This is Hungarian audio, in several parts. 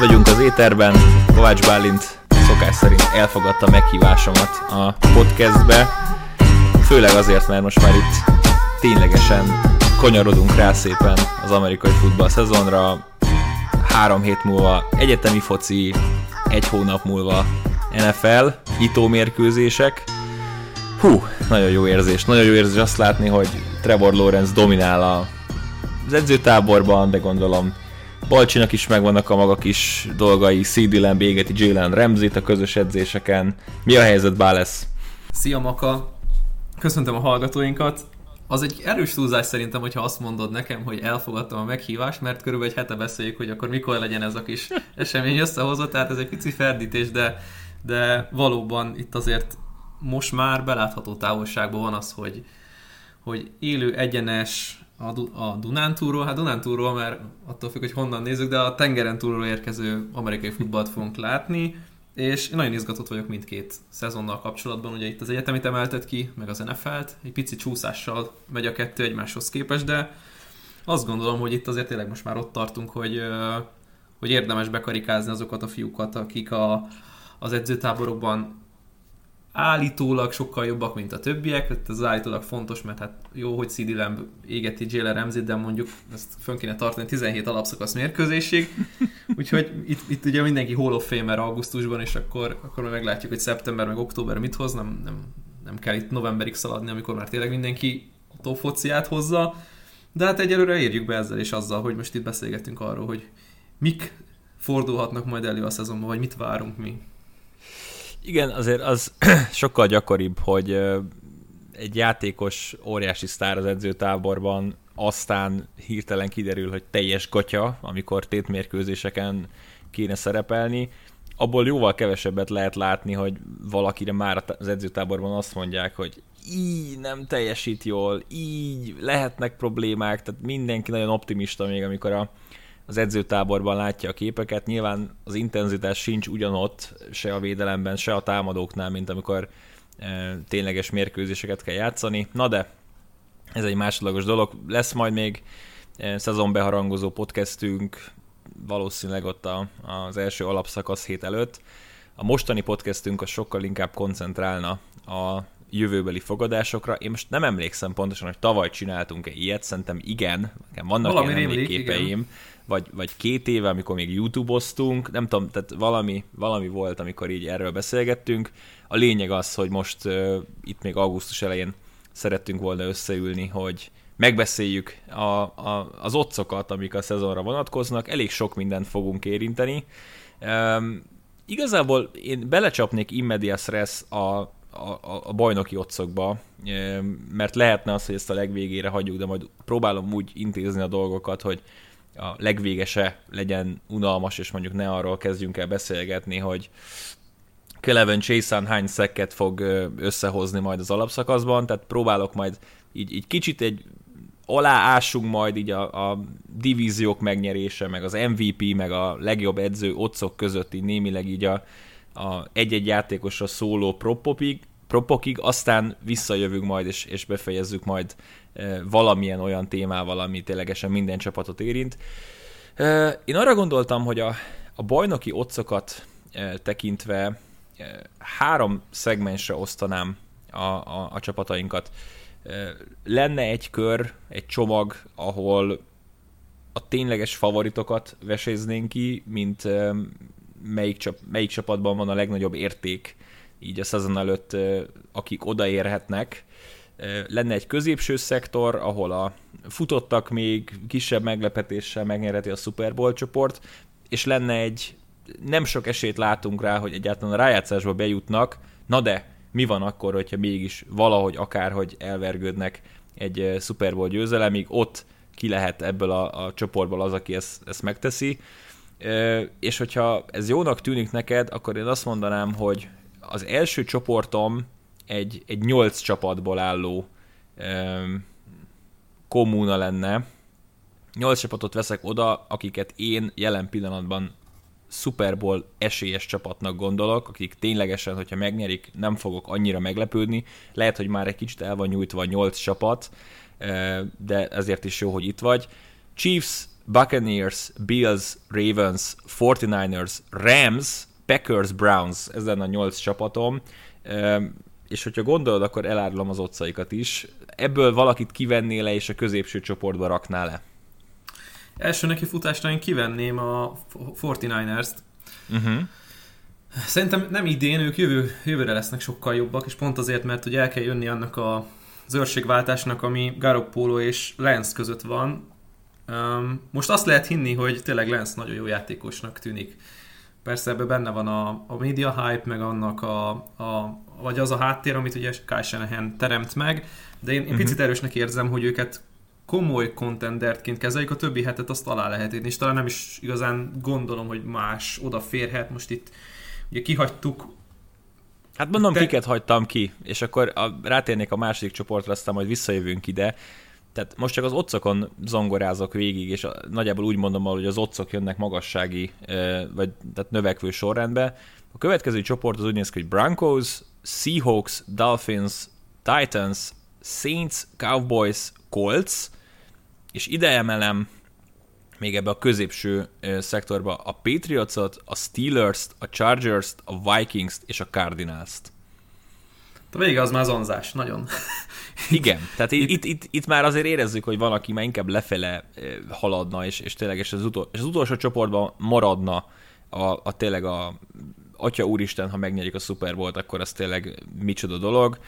Vagyunk az éterben, Kovács Bálint szokás szerint elfogadta meghívásomat a podcastbe, főleg azért, mert most már itt ténylegesen konyarodunk rá szépen az amerikai futball szezonra, három hét múlva egyetemi foci, egy hónap múlva NFL, itó mérkőzések. Hú, nagyon jó érzés, nagyon jó érzés azt látni, hogy Trevor Lawrence dominál a az edzőtáborban, de gondolom Balcsinak is megvannak a maga kis dolgai, CD Lamb égeti Jalen ramsey a közös edzéseken. Mi a helyzet, Bálesz? Szia Maka! Köszöntöm a hallgatóinkat. Az egy erős túlzás szerintem, hogyha azt mondod nekem, hogy elfogadtam a meghívást, mert körülbelül egy hete beszéljük, hogy akkor mikor legyen ez a kis esemény összehozott, tehát ez egy pici ferdítés, de, de valóban itt azért most már belátható távolságban van az, hogy, hogy élő, egyenes, a, du- a Dunántúról, hát Dunántúról, mert attól függ, hogy honnan nézzük, de a tengeren túlról érkező amerikai futballt fogunk látni, és nagyon izgatott vagyok mindkét szezonnal kapcsolatban, ugye itt az egyetemit emeltet ki, meg az NFL-t, egy pici csúszással megy a kettő egymáshoz képest, de azt gondolom, hogy itt azért tényleg most már ott tartunk, hogy, hogy érdemes bekarikázni azokat a fiúkat, akik a, az edzőtáborokban állítólag sokkal jobbak, mint a többiek, ez állítólag fontos, mert hát jó, hogy CD Lamb égeti Jalen ramsey de mondjuk ezt fönn kéne tartani 17 alapszakasz mérkőzésig, úgyhogy itt, itt ugye mindenki Hall of Famer augusztusban, és akkor, akkor meglátjuk, hogy szeptember meg október mit hoz, nem, nem, nem kell itt novemberig szaladni, amikor már tényleg mindenki a top hozza, de hát egyelőre érjük be ezzel és azzal, hogy most itt beszélgetünk arról, hogy mik fordulhatnak majd elő a szezonban, vagy mit várunk mi. Igen, azért az sokkal gyakoribb, hogy egy játékos óriási sztár az edzőtáborban, aztán hirtelen kiderül, hogy teljes gatya, amikor tétmérkőzéseken kéne szerepelni. Abból jóval kevesebbet lehet látni, hogy valakire már az edzőtáborban azt mondják, hogy így nem teljesít jól, így lehetnek problémák, tehát mindenki nagyon optimista még, amikor a az edzőtáborban látja a képeket. Nyilván az intenzitás sincs ugyanott, se a védelemben, se a támadóknál, mint amikor e, tényleges mérkőzéseket kell játszani. Na de, ez egy másodlagos dolog. Lesz majd még e, szezonbeharangozó podcastünk, valószínűleg ott a, az első alapszakasz hét előtt. A mostani podcastünk az sokkal inkább koncentrálna a jövőbeli fogadásokra. Én most nem emlékszem pontosan, hogy tavaly csináltunk-e ilyet, szerintem igen, nekem vannak Valami ilyen emlékképeim, vagy, vagy két éve, amikor még YouTube-oztunk, nem tudom, tehát valami, valami volt, amikor így erről beszélgettünk. A lényeg az, hogy most uh, itt még augusztus elején szerettünk volna összeülni, hogy megbeszéljük a, a, az otcokat, amik a szezonra vonatkoznak, elég sok mindent fogunk érinteni. Um, igazából én belecsapnék immedias res a, a, a bajnoki otcokba, mert lehetne az, hogy ezt a legvégére hagyjuk, de majd próbálom úgy intézni a dolgokat, hogy a legvégese legyen unalmas, és mondjuk ne arról kezdjünk el beszélgetni, hogy Keleven Chason hány szekket fog összehozni majd az alapszakaszban, tehát próbálok majd így, így kicsit egy aláássunk majd így a, a divíziók megnyerése, meg az MVP, meg a legjobb edző otcok közötti némileg így a, a egy-egy játékosra szóló propopig, propokig, aztán visszajövünk majd, és, és befejezzük majd valamilyen olyan témával, ami ténylegesen minden csapatot érint. Én arra gondoltam, hogy a, a bajnoki otcokat tekintve három szegmensre osztanám a, a, a csapatainkat. Lenne egy kör, egy csomag, ahol a tényleges favoritokat veséznénk ki, mint melyik, csap, melyik csapatban van a legnagyobb érték így a szezon előtt, akik odaérhetnek, lenne egy középső szektor, ahol a futottak még kisebb meglepetéssel megnyerheti a Super Bowl csoport, és lenne egy, nem sok esélyt látunk rá, hogy egyáltalán a rájátszásba bejutnak, na de mi van akkor, hogyha mégis valahogy akárhogy elvergődnek egy Super Bowl győzelemig, ott ki lehet ebből a, a csoportból az, aki ezt, ezt megteszi. És hogyha ez jónak tűnik neked, akkor én azt mondanám, hogy az első csoportom egy, egy nyolc csapatból álló um, kommuna lenne. Nyolc csapatot veszek oda, akiket én jelen pillanatban Super Bowl esélyes csapatnak gondolok, akik ténylegesen, hogyha megnyerik, nem fogok annyira meglepődni. Lehet, hogy már egy kicsit el van nyújtva a nyolc csapat, de ezért is jó, hogy itt vagy. Chiefs, Buccaneers, Bills, Ravens, 49ers, Rams, Packers, Browns, ez lenne a nyolc csapatom, és hogyha gondolod, akkor elárulom az otcaikat is. Ebből valakit kivennél le, és a középső csoportba raknál le? Első neki futásra én kivenném a 49ers-t. Uh-huh. Szerintem nem idén, ők jövő, jövőre lesznek sokkal jobbak, és pont azért, mert hogy el kell jönni annak a az őrségváltásnak, ami Polo és Lance között van. Um, most azt lehet hinni, hogy tényleg Lance nagyon jó játékosnak tűnik. Persze ebben benne van a, a media hype, meg annak a, a, vagy az a háttér, amit ugye Kyle Shanahan teremt meg, de én, én uh-huh. picit erősnek érzem, hogy őket komoly contendertként kezeljük, a többi hetet azt alá lehet írni, és talán nem is igazán gondolom, hogy más odaférhet. Most itt ugye kihagytuk Hát mondom, Te... kiket hagytam ki, és akkor a, rátérnék a második csoportra, aztán majd visszajövünk ide. Tehát most csak az otcokon zongorázok végig, és a, nagyjából úgy mondom, hogy az otcok jönnek magassági, vagy tehát növekvő sorrendbe. A következő csoport az úgy néz ki, hogy Broncos, Seahawks, Dolphins, Titans, Saints, Cowboys, Colts, és ide emelem még ebbe a középső szektorba a Patriotsot, a Steelers-t, a Chargers-t, a Vikings-t és a Cardinals-t. A vége az már zonzás, nagyon. Igen, tehát itt, itt, itt, itt már azért érezzük, hogy van, aki már inkább lefele haladna, és, és tényleg és az, utol, és az utolsó csoportban maradna a, a tényleg a Atya Úristen, ha megnyerjük a Super Bowl-t, akkor az tényleg micsoda dolog.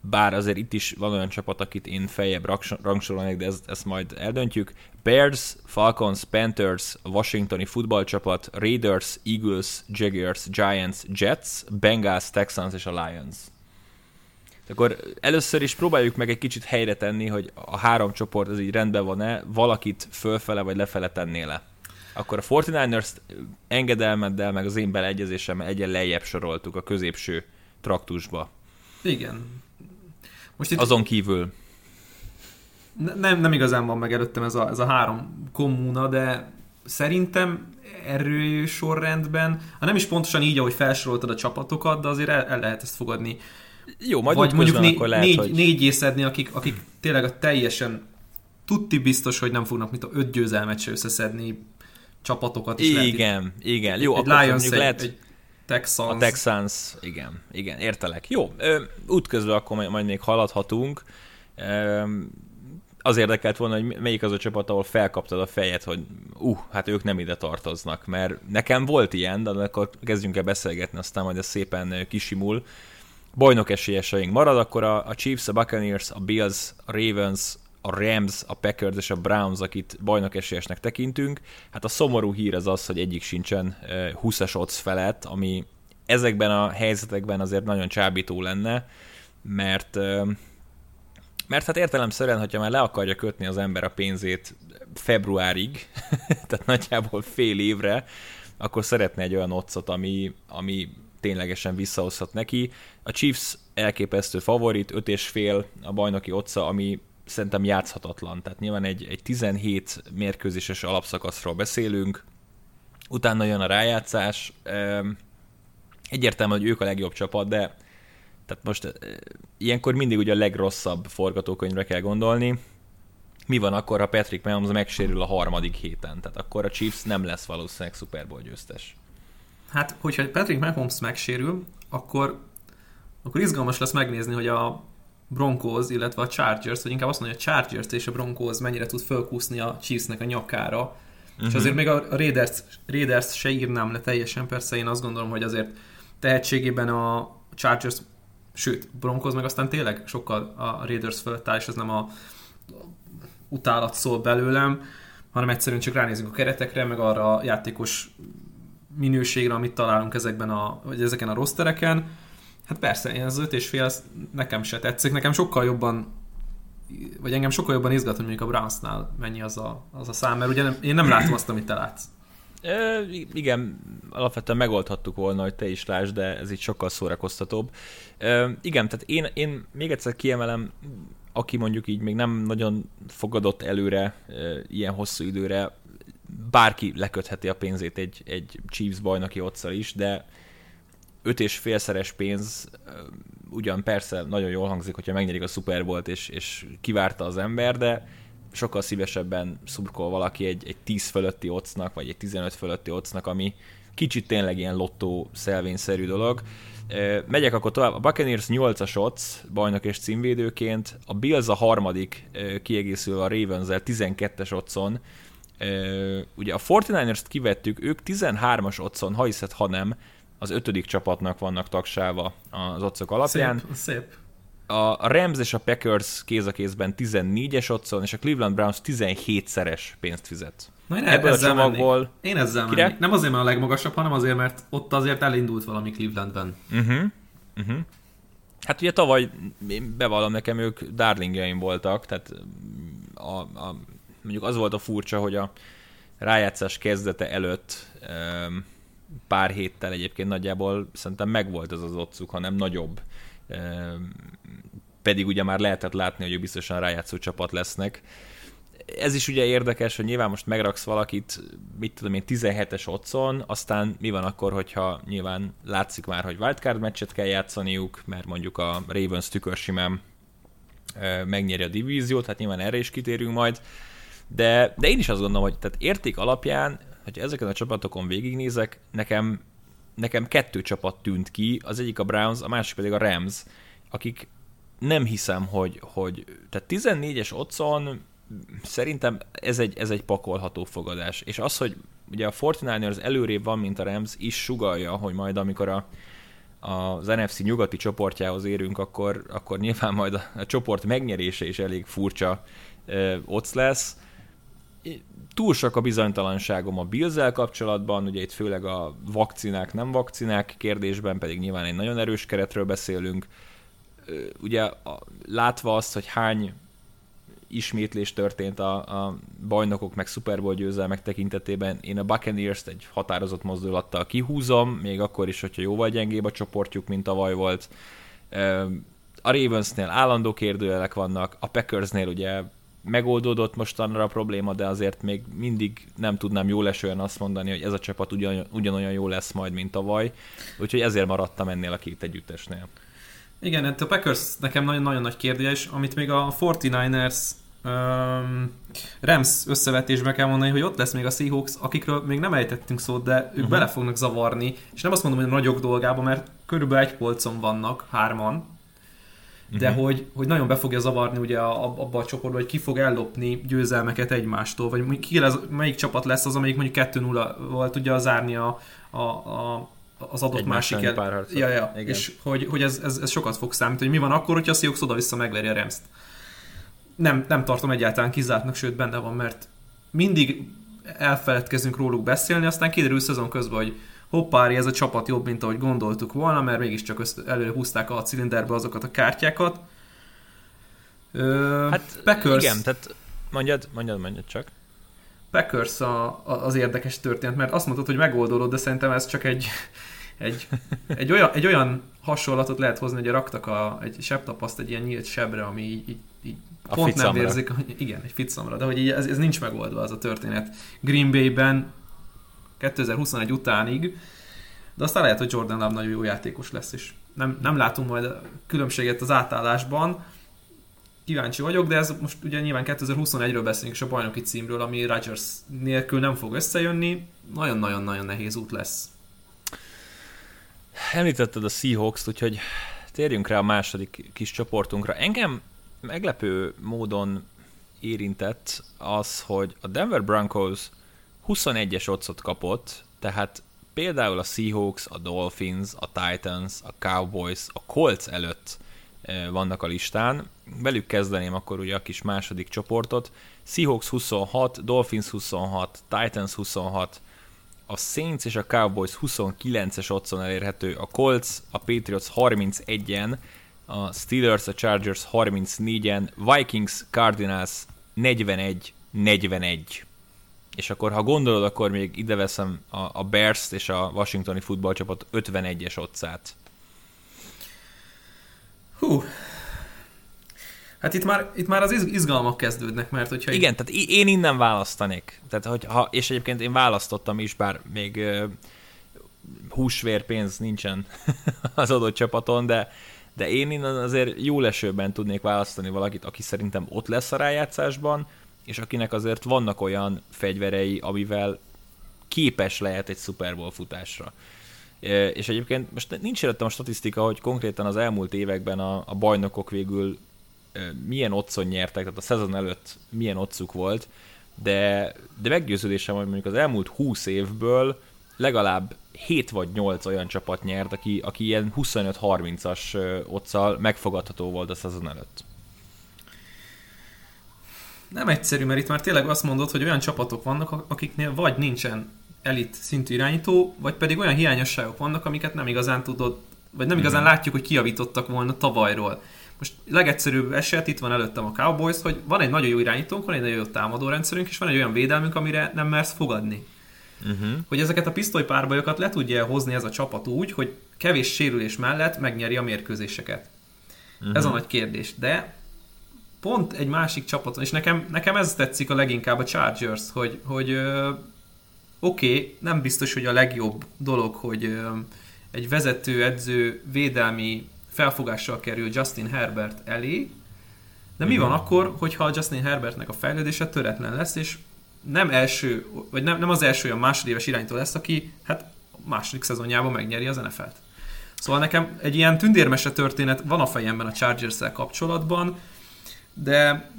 Bár azért itt is van olyan csapat, akit én feljebb rangsorolnék, de ezt, ezt majd eldöntjük. Bears, Falcons, Panthers, Washingtoni futballcsapat, Raiders, Eagles, Jaguars, Giants, Jets, Bengals, Texans és a Lions. Akkor először is próbáljuk meg egy kicsit helyre tenni, hogy a három csoport ez így rendben van-e, valakit fölfele vagy lefele tenné le. Akkor a 49ers engedelmeddel, meg az én beleegyezésemmel egyen lejjebb soroltuk a középső traktusba. Igen. Most itt... Azon kívül. Nem, nem igazán van meg előttem ez a, ez a három kommuna, de szerintem erő sorrendben, ha nem is pontosan így, ahogy felsoroltad a csapatokat, de azért el, el lehet ezt fogadni. Jó, majd Vagy mondjuk né- akkor lehet, négy, hogy... négy észedni, akik, akik tényleg a teljesen tutti biztos, hogy nem fognak mit a öt győzelmet se összeszedni csapatokat is Igen, lehet, igen. Jó, egy akkor Lions, egy, lehet... Egy Texans. A Texans, igen, igen, értelek. Jó, útközben akkor majd még haladhatunk. Az érdekelt volna, hogy melyik az a csapat, ahol felkaptad a fejet, hogy uh, hát ők nem ide tartoznak, mert nekem volt ilyen, de akkor kezdjünk el beszélgetni, aztán majd ez szépen kisimul. Bajnok esélyeseink marad, akkor a, a Chiefs, a Buccaneers, a Bills, a Ravens, a Rams, a Packers és a Browns, akit bajnok esélyesnek tekintünk. Hát a szomorú hír az az, hogy egyik sincsen 20-es odds felett, ami ezekben a helyzetekben azért nagyon csábító lenne, mert mert hát értelemszerűen, hogyha már le akarja kötni az ember a pénzét februárig, tehát nagyjából fél évre, akkor szeretne egy olyan otcot, ami, ami ténylegesen visszahozhat neki. A Chiefs elképesztő favorit, 5,5 a bajnoki otca, ami szerintem játszhatatlan. Tehát nyilván egy, egy 17 mérkőzéses alapszakaszról beszélünk, utána jön a rájátszás. Egyértelmű, hogy ők a legjobb csapat, de tehát most ilyenkor mindig ugye a legrosszabb forgatókönyvre kell gondolni. Mi van akkor, ha Patrick Mahomes megsérül a harmadik héten? Tehát akkor a Chiefs nem lesz valószínűleg Super Bowl győztes. Hát, hogyha Patrick Mahomes megsérül, akkor, akkor izgalmas lesz megnézni, hogy a Broncos, illetve a Chargers, vagy inkább azt mondja, hogy a Chargers és a Broncos mennyire tud fölkúszni a Chiefsnek a nyakára. Uh-huh. És mhm. azért még a Raiders, Raiders se írnám le teljesen, persze én azt gondolom, hogy azért tehetségében a Chargers, sőt, Broncos meg aztán tényleg sokkal a Raiders fölött áll, és ez nem a utálat szól belőlem, hanem egyszerűen csak ránézünk a keretekre, meg arra a játékos minőségre, amit találunk ezekben a, vagy ezeken a rostereken Hát persze, én az öt és fél nekem se tetszik. Nekem sokkal jobban vagy engem sokkal jobban izgat, hogy mondjuk a Brownsnál mennyi az a, az a szám, mert ugye nem, én nem látom azt, amit te látsz. E, igen, alapvetően megoldhattuk volna, hogy te is lásd, de ez így sokkal szórakoztatóbb. E, igen, tehát én, én még egyszer kiemelem, aki mondjuk így még nem nagyon fogadott előre e, ilyen hosszú időre, bárki lekötheti a pénzét egy, egy Chiefs bajnoki otszal is, de öt és félszeres pénz, ugyan persze nagyon jól hangzik, hogyha megnyerik a Super Bowl-t és, és kivárta az ember, de sokkal szívesebben szurkol valaki egy, egy 10 fölötti ocnak, vagy egy 15 fölötti ocnak, ami kicsit tényleg ilyen lottó szelvényszerű dolog. Megyek akkor tovább. A Buccaneers 8-as oc, bajnok és címvédőként, a Bills a harmadik, kiegészülve a ravens 12-es ocon. Ugye a 49ers-t kivettük, ők 13-as ocon, ha hiszed, ha nem, az ötödik csapatnak vannak tagsálva az otcok alapján. Szép, szép. A Rams és a Packers kéz a kézben 14-es otcon, és a Cleveland Browns 17-szeres pénzt fizet. Na én Ebből ezzel a csomagból... Mennék. Én ezzel Kire? mennék. Nem azért, mert a legmagasabb, hanem azért, mert ott azért elindult valami Clevelandben. Uh-huh. Uh-huh. Hát ugye tavaly, én bevallom nekem, ők darlingjaim voltak, tehát a, a, mondjuk az volt a furcsa, hogy a rájátszás kezdete előtt um, pár héttel egyébként nagyjából szerintem megvolt ez az otcuk, hanem nagyobb. Pedig ugye már lehetett látni, hogy ők biztosan rájátszó csapat lesznek ez is ugye érdekes, hogy nyilván most megraksz valakit, mit tudom én, 17-es otcon, aztán mi van akkor, hogyha nyilván látszik már, hogy wildcard meccset kell játszaniuk, mert mondjuk a Ravens tükör simán megnyeri a divíziót, hát nyilván erre is kitérünk majd, de, de én is azt gondolom, hogy tehát érték alapján, hogy ezeken a csapatokon végignézek, nekem, nekem kettő csapat tűnt ki, az egyik a Browns, a másik pedig a Rams, akik nem hiszem, hogy, hogy tehát 14-es otthon szerintem ez egy, ez egy pakolható fogadás. És az, hogy ugye a 49ers előrébb van, mint a Rams, is sugalja, hogy majd amikor a, az NFC nyugati csoportjához érünk, akkor, akkor nyilván majd a, a csoport megnyerése is elég furcsa ö, ott lesz. Túl sok a bizonytalanságom a bills kapcsolatban, ugye itt főleg a vakcinák, nem vakcinák kérdésben, pedig nyilván egy nagyon erős keretről beszélünk. Ugye látva azt, hogy hány ismétlés történt a, a bajnokok meg Super Bowl győzelmek tekintetében. Én a Buccaneers-t egy határozott mozdulattal kihúzom, még akkor is, hogyha jóval gyengébb a csoportjuk, mint tavaly volt. A Ravensnél állandó kérdőjelek vannak, a Packersnél ugye megoldódott mostanra a probléma, de azért még mindig nem tudnám jól esően azt mondani, hogy ez a csapat ugyan, ugyanolyan jó lesz majd, mint tavaly. Úgyhogy ezért maradtam ennél a két együttesnél. Igen, hát a Packers nekem nagyon-nagyon nagy kérdés, amit még a 49ers Um, Rams összevetésbe kell mondani, hogy ott lesz még a Seahawks, akikről még nem ejtettünk szót, de ők uh-huh. bele fognak zavarni, és nem azt mondom, hogy nagyok dolgába, mert körülbelül egy polcon vannak, hárman, de uh-huh. hogy, hogy nagyon be fogja zavarni ugye abba a csoportba, hogy ki fog ellopni győzelmeket egymástól, vagy ki lesz, melyik csapat lesz az, amelyik mondjuk 2-0-val tudja zárni a, a, a az adott Egy másik el... Ja, ja. Igen. És hogy, hogy ez, ez, ez, sokat fog számítani, hogy mi van akkor, hogyha a Seahawks oda-vissza megveri a Rams-t nem, nem tartom egyáltalán kizártnak, sőt benne van, mert mindig elfeledkezünk róluk beszélni, aztán kiderül szezon közben, hogy hoppári, ez a csapat jobb, mint ahogy gondoltuk volna, mert mégiscsak előre húzták a cilinderbe azokat a kártyákat. Ö, hát Packers, igen, tehát mondjad, mondjad, mondjad csak. Packers a, a, az érdekes történet, mert azt mondtad, hogy megoldódott, de szerintem ez csak egy, egy, egy, olyan, egy olyan hasonlatot lehet hozni, hogy raktak a, egy sebtapaszt egy ilyen nyílt sebre, ami így, így, így a pont ficamra. nem érzik, igen, egy ficamra, de hogy így ez, ez nincs megoldva az a történet. Green Bay-ben 2021 utánig, de aztán lehet, hogy Jordan Love nagyon jó játékos lesz, és nem, nem látunk majd különbséget az átállásban. Kíváncsi vagyok, de ez most ugye nyilván 2021-ről beszélünk, és a bajnoki címről, ami Rodgers nélkül nem fog összejönni. Nagyon-nagyon-nagyon nehéz út lesz. Említetted a Seahawks-t, úgyhogy térjünk rá a második kis csoportunkra. Engem meglepő módon érintett az, hogy a Denver Broncos 21-es otcot kapott, tehát például a Seahawks, a Dolphins, a Titans, a Cowboys, a Colts előtt eh, vannak a listán. Velük kezdeném akkor ugye a kis második csoportot. Seahawks 26, Dolphins 26, Titans 26, a Saints és a Cowboys 29-es otthon elérhető, a Colts, a Patriots 31-en, a Steelers, a Chargers 34-en, Vikings, Cardinals 41-41. És akkor, ha gondolod, akkor még ide veszem a, a Bears és a Washingtoni futballcsapat 51-es otcát. Hú, Hát itt már, itt már az izgalmak kezdődnek, mert hogyha... Igen, tehát én innen választanék. Tehát, hogy ha, és egyébként én választottam is, bár még uh, húsvér pénz nincsen az adott csapaton, de, de én innen azért jó lesőben tudnék választani valakit, aki szerintem ott lesz a rájátszásban, és akinek azért vannak olyan fegyverei, amivel képes lehet egy Super Bowl futásra. És egyébként most nincs előttem a statisztika, hogy konkrétan az elmúlt években a, a bajnokok végül milyen otcon nyertek, tehát a szezon előtt milyen otcuk volt, de, de meggyőződésem, hogy mondjuk az elmúlt 20 évből legalább 7 vagy 8 olyan csapat nyert, aki, aki ilyen 25-30-as otccal megfogadható volt a szezon előtt. Nem egyszerű, mert itt már tényleg azt mondod, hogy olyan csapatok vannak, akiknél vagy nincsen elit szintű irányító, vagy pedig olyan hiányosságok vannak, amiket nem igazán tudod, vagy nem igazán látjuk, hogy kiavítottak volna tavalyról. Most legegyszerűbb eset, itt van előttem a Cowboys, hogy van egy nagyon jó irányítónk, van egy nagyon jó támadó rendszerünk, és van egy olyan védelmünk, amire nem mersz fogadni. Uh-huh. Hogy ezeket a pisztolypárbajokat le tudja hozni ez a csapat úgy, hogy kevés sérülés mellett megnyeri a mérkőzéseket. Uh-huh. Ez a nagy kérdés. De pont egy másik csapaton, és nekem, nekem ez tetszik a leginkább a Chargers, hogy, hogy oké, okay, nem biztos, hogy a legjobb dolog, hogy ö, egy vezető edző védelmi felfogással kerül Justin Herbert elé, de mi van akkor, hogyha Justin Herbertnek a fejlődése töretlen lesz, és nem első, vagy nem, nem az első olyan másodéves iránytól lesz, aki hát második szezonjában megnyeri az NFL-t. Szóval nekem egy ilyen tündérmese történet van a fejemben a chargers kapcsolatban, de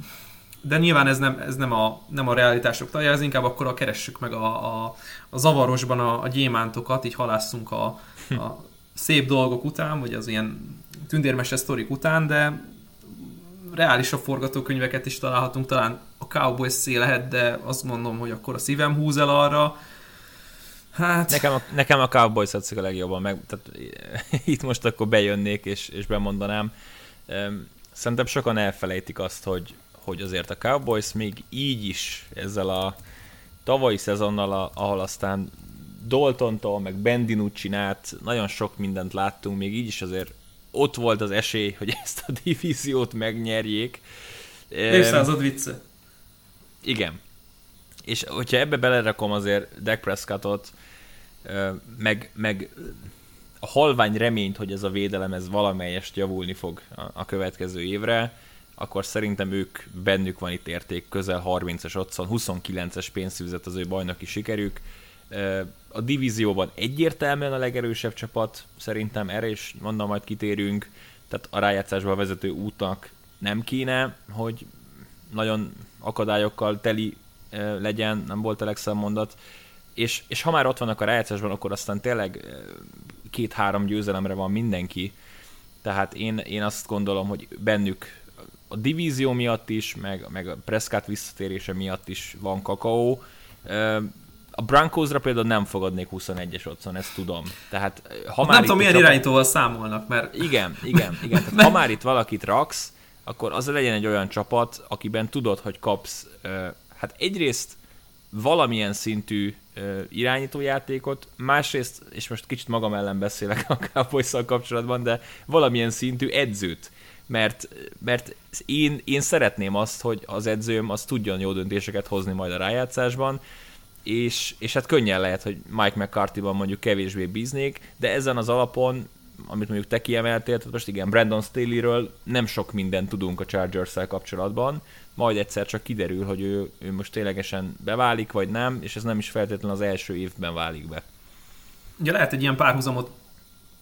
de nyilván ez nem, ez nem, a, nem a realitások talja, ez inkább akkor a keressük meg a, a, a zavarosban a, a gyémántokat, így halásszunk a, a szép dolgok után, vagy az ilyen tündérmese sztorik után, de reálisabb forgatókönyveket is találhatunk, talán a Cowboys szé lehet, de azt mondom, hogy akkor a szívem húz el arra. Hát... Nekem a, nekem a Cowboys tetszik a legjobban, meg, tehát itt most akkor bejönnék és, és bemondanám. Szerintem sokan elfelejtik azt, hogy, hogy azért a Cowboys még így is ezzel a tavalyi szezonnal, ahol aztán Daltontól, meg Bendinucci-nát nagyon sok mindent láttunk, még így is azért ott volt az esély, hogy ezt a divíziót megnyerjék. Évszázad vicce. Igen. És hogyha ebbe belerakom azért Dak Prescottot, meg, meg a halvány reményt, hogy ez a védelem ez valamelyest javulni fog a következő évre, akkor szerintem ők bennük van itt érték, közel 30-es otthon, 29-es pénzszűzet az ő bajnoki sikerük. A divízióban egyértelműen a legerősebb csapat, szerintem erre is mondom, majd kitérünk, tehát a rájátszásba vezető útnak nem kéne, hogy nagyon akadályokkal teli legyen, nem volt a legszebb mondat, és, és ha már ott vannak a rájátszásban, akkor aztán tényleg két-három győzelemre van mindenki, tehát én, én azt gondolom, hogy bennük a divízió miatt is, meg, meg a Prescott visszatérése miatt is van kakaó. A Broncosra például nem fogadnék 21-es otthon, ezt tudom. Tehát, ha már nem tudom, milyen csapat... irányítóval számolnak, mert... Igen, igen, igen. Tehát, ha már itt valakit raksz, akkor az legyen egy olyan csapat, akiben tudod, hogy kapsz, hát egyrészt valamilyen szintű irányítójátékot, másrészt, és most kicsit magam ellen beszélek a cowboys kapcsolatban, de valamilyen szintű edzőt, mert, mert én, én szeretném azt, hogy az edzőm az tudjon jó döntéseket hozni majd a rájátszásban, és, és hát könnyen lehet, hogy Mike McCarthy-ban mondjuk kevésbé bíznék, de ezen az alapon, amit mondjuk te kiemeltél, tehát most igen, Brandon Staley-ről nem sok mindent tudunk a chargers kapcsolatban, majd egyszer csak kiderül, hogy ő, ő most ténylegesen beválik, vagy nem, és ez nem is feltétlenül az első évben válik be. Ugye lehet egy ilyen párhuzamot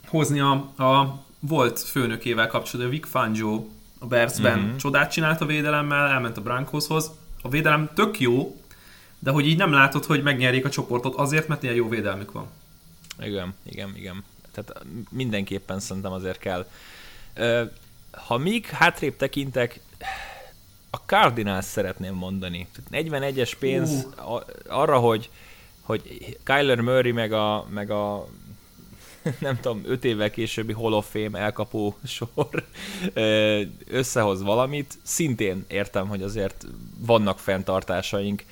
hozni a, a volt főnökével kapcsolatban, Vic Fangio a Bearsben mm-hmm. csodát csinált a védelemmel, elment a Broncoshoz. A védelem tök jó, de hogy így nem látod, hogy megnyerjék a csoportot azért, mert ilyen jó védelmük van. Igen, igen, igen. Tehát mindenképpen szerintem azért kell. Ha még hátrébb tekintek, a Cardinals szeretném mondani. 41-es pénz uh. arra, hogy, hogy Kyler Murray meg a, meg a nem tudom, öt évvel későbbi Hall of Fame elkapó sor összehoz valamit. Szintén értem, hogy azért vannak fenntartásaink,